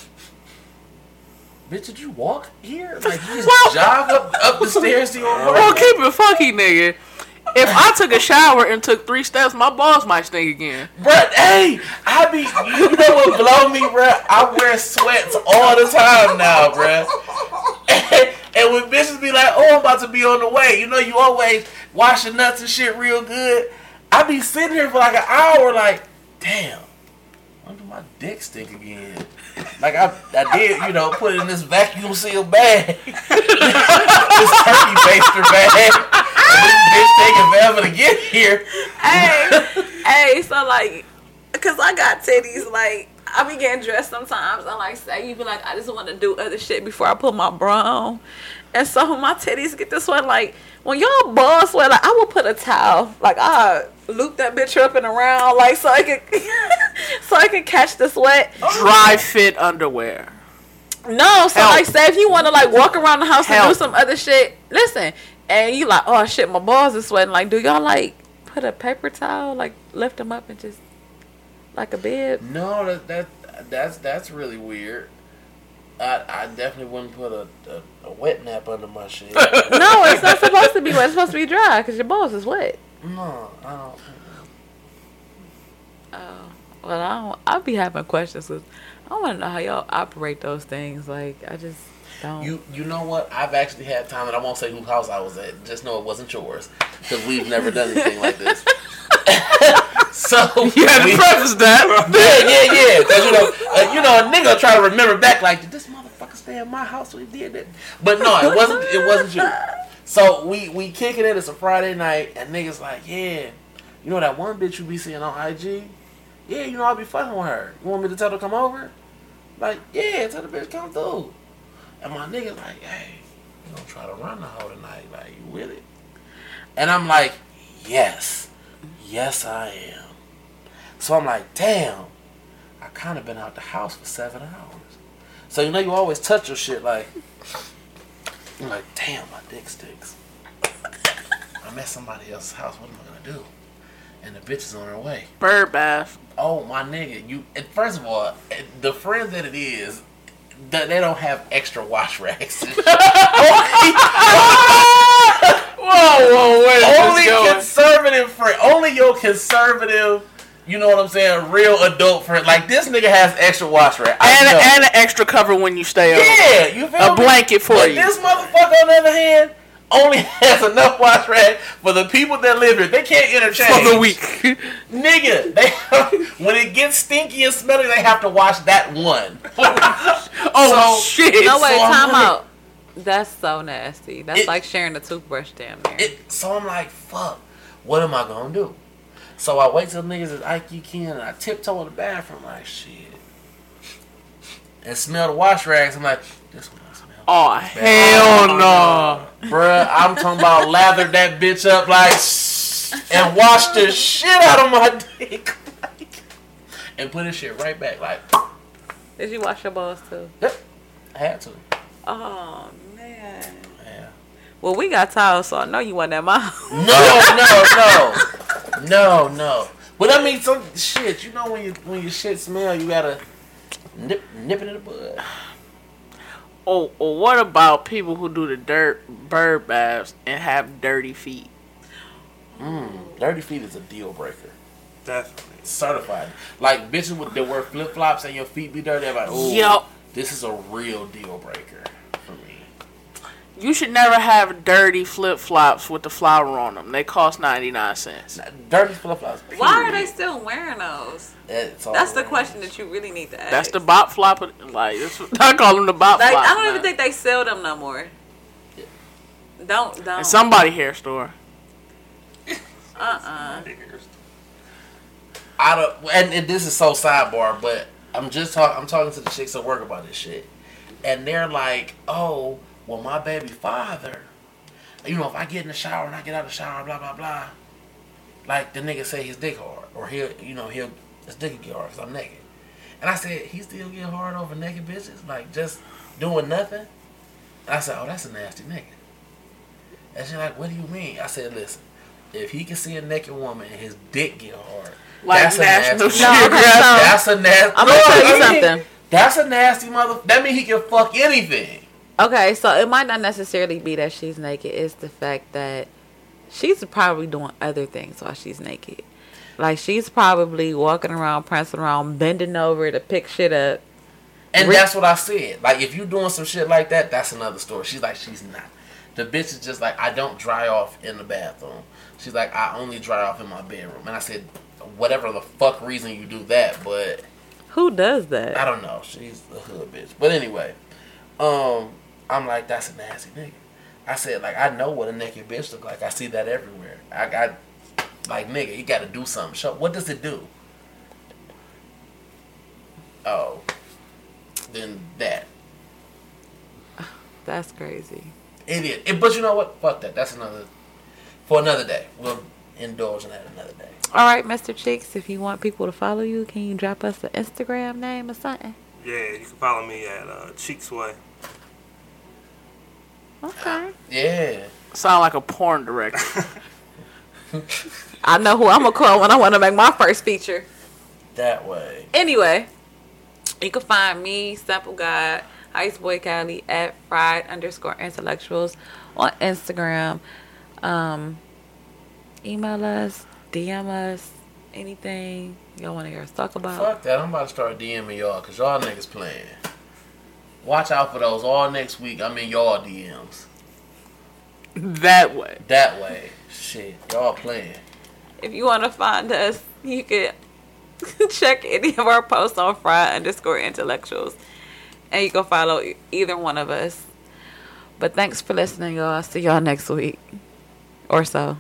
Bitch, did you walk here? Like you just jog up up the [laughs] stairs to your Well, apartment? keep it funky, nigga. If I took a shower and took three steps, my balls might stink again. Bruh, hey, I be, you know what blow me, bruh? I wear sweats all the time now, bruh. And, [laughs] and when bitches be like, oh, I'm about to be on the way, you know, you always wash your nuts and shit real good. I be sitting here for like an hour, like, damn, when do my dick stink again? Like I, I did, you know, put it in this vacuum seal bag, [laughs] this turkey baster bag. This bitch taking forever to get here. hey, hey, so like, cause I got titties, like, I be getting dressed sometimes, and like, say you be like, I just want to do other shit before I put my bra on, and so my titties get this sweat, like, when y'all balls sweat, like, I will put a towel, like, I loop that bitch up and around, like, so I can, [laughs] so I can catch the sweat. Dry fit underwear. No, so Help. like, say if you want to like walk around the house and do some other shit, listen, and you like, oh shit, my balls are sweating. Like, do y'all like put a paper towel, like lift them up and just like a bib? No, that, that that's that's really weird. I I definitely wouldn't put a, a, a wet nap under my shit. [laughs] No, it's not supposed to be wet. It's supposed to be dry because your balls is wet. no, I don't. Oh, well, I don't. I'll be having questions because I want to know how y'all operate those things. Like, I just don't. You you know what? I've actually had time, and I won't say whose house I was at. Just know it wasn't yours because we've never done anything like this. [laughs] so [laughs] You had we- to preface that. yeah, yeah, yeah. Because you know, uh, you know, a nigga try to remember back like, did this motherfucker stay in my house when he did it? But no, it wasn't. It wasn't you. So we we kicking it. It's a Friday night, and niggas like, yeah, you know that one bitch you be seeing on IG? Yeah, you know I'll be fucking with her. You want me to tell her to come over? Like, yeah, tell the bitch come through. And my nigga like, hey, you gonna try to run the hoe tonight? Like, you with it? And I'm like, yes, yes I am. So I'm like, damn, I kind of been out the house for seven hours. So you know you always touch your shit like, I'm like, damn, my dick sticks. I'm at somebody else's house. What am I gonna do? And the bitch is on her way. Bird bath. Oh my nigga, you. and First of all, eh, the friends that it is, they don't have extra wash racks. [laughs] [laughs] Whoa, whoa, wait. only conservative friend, only your conservative. You know what I'm saying? Real adult friend. Like this nigga has extra wash rack. I and, know. and an extra cover when you stay over. yeah, you feel A me? blanket for But you. This motherfucker, on the other hand, only [laughs] has enough wash rack for the people that live here. They can't interchange For the week. [laughs] Nigga, they when it gets stinky and smelly, they have to wash that one. [laughs] oh, So- shit. no, wait, so time like- out. That's so nasty. That's It- like sharing a toothbrush damn near. It, so I'm like, fuck, what am I gonna do? So I wait till niggas is IQ Ken and I tiptoe in the bathroom like shit. And smell the wash rags. I'm like, this one I smell. Oh hell no! Bruh, I'm talking about lather that bitch up like and wash the shit out of my dick. and put this shit right back like Did you wash your balls too? Yep, I had to. Oh man. Yeah. Well, we got towels, so I know you want that mouth. No, no, no, no, no. But I mean, some shit. You know when you when your shit smell, you gotta nip nip it in the bud. Or, or what about people who do the dirt bird baths and have dirty feet? Mm, dirty feet is a deal breaker. Definitely. Certified. Like bitches with that wear flip flops and your feet be dirty. I'm like, oh, Yup. this is a real deal breaker for me. You should never have dirty flip flops with the flower on them. They cost ninety nine cents. Dirty flip flops. Why are they still wearing those? That's, all the around. question that you really need to ask. That's the bop flop. Like that's I call them the bop Like flops. I don't even think they sell them no more. Don't don't. In somebody hair store. uh uh I don't, and, and this is so sidebar, but I'm just talking. I'm talking to the chicks at work about this shit, and they're like, "Oh, well, my baby father, you know, if I get in the shower and I get out of the shower, blah blah blah, like the nigga say his dick hard, or he'll, you know, he'll his dick will get hard because I'm naked." And I said, "He still get hard over naked bitches, like just doing nothing." I said, "Oh, that's a nasty nigga." And she's like, "What do you mean?" I said, "Listen, if he can see a naked woman and his dick get hard." Like That's a nasty- No, okay, Geographic. so- That's a nasty. I'm gonna tell you something. That's a nasty mother. That means he can fuck anything. Okay, so it might not necessarily be that she's naked. It's the fact that she's probably doing other things while she's naked. Like she's probably walking around, prancing around, bending over to pick shit up. And Re- that's what I said. Like if you're doing some shit like that, that's another story. She's like, she's not. The bitch is just like, I don't dry off in the bathroom. She's like, I only dry off in my bedroom. And I said, whatever the fuck reason you do that, but Who does that? I don't know. She's a hood bitch. But anyway, um, I'm like, that's a nasty nigga. I said, like, I know what a naked bitch look like. I see that everywhere. I got, like, nigga, you got to do something. Show, what does it do? Oh, then that. That's crazy. Idiot. It, but you know what? Fuck that. That's another, for another day. We'll indulge in that another day. All right, Mr. Cheeks, if you want people to follow you, can you drop us an Instagram name or something? Yeah, you can follow me at uh, Cheeksway. Okay. Yeah. Sound like a porn director. [laughs] I know who I'm gonna call when I want to make my first feature. That way. Anyway, you can find me, Simple God, Ice Boy Cali at fried underscore intellectuals on Instagram. Um, email us, DM us, anything y'all want to hear us talk about. Fuck that. I'm about to start DMing y'all because y'all niggas playing. Watch out for those all next week. I'm in y'all DMs. that way. That way. Shit. Y'all playing. If you want to find us, you can [laughs] check any of our posts on fried underscore intellectuals. And you can follow e- either one of us. But thanks for listening, y'all. See y'all next week or so.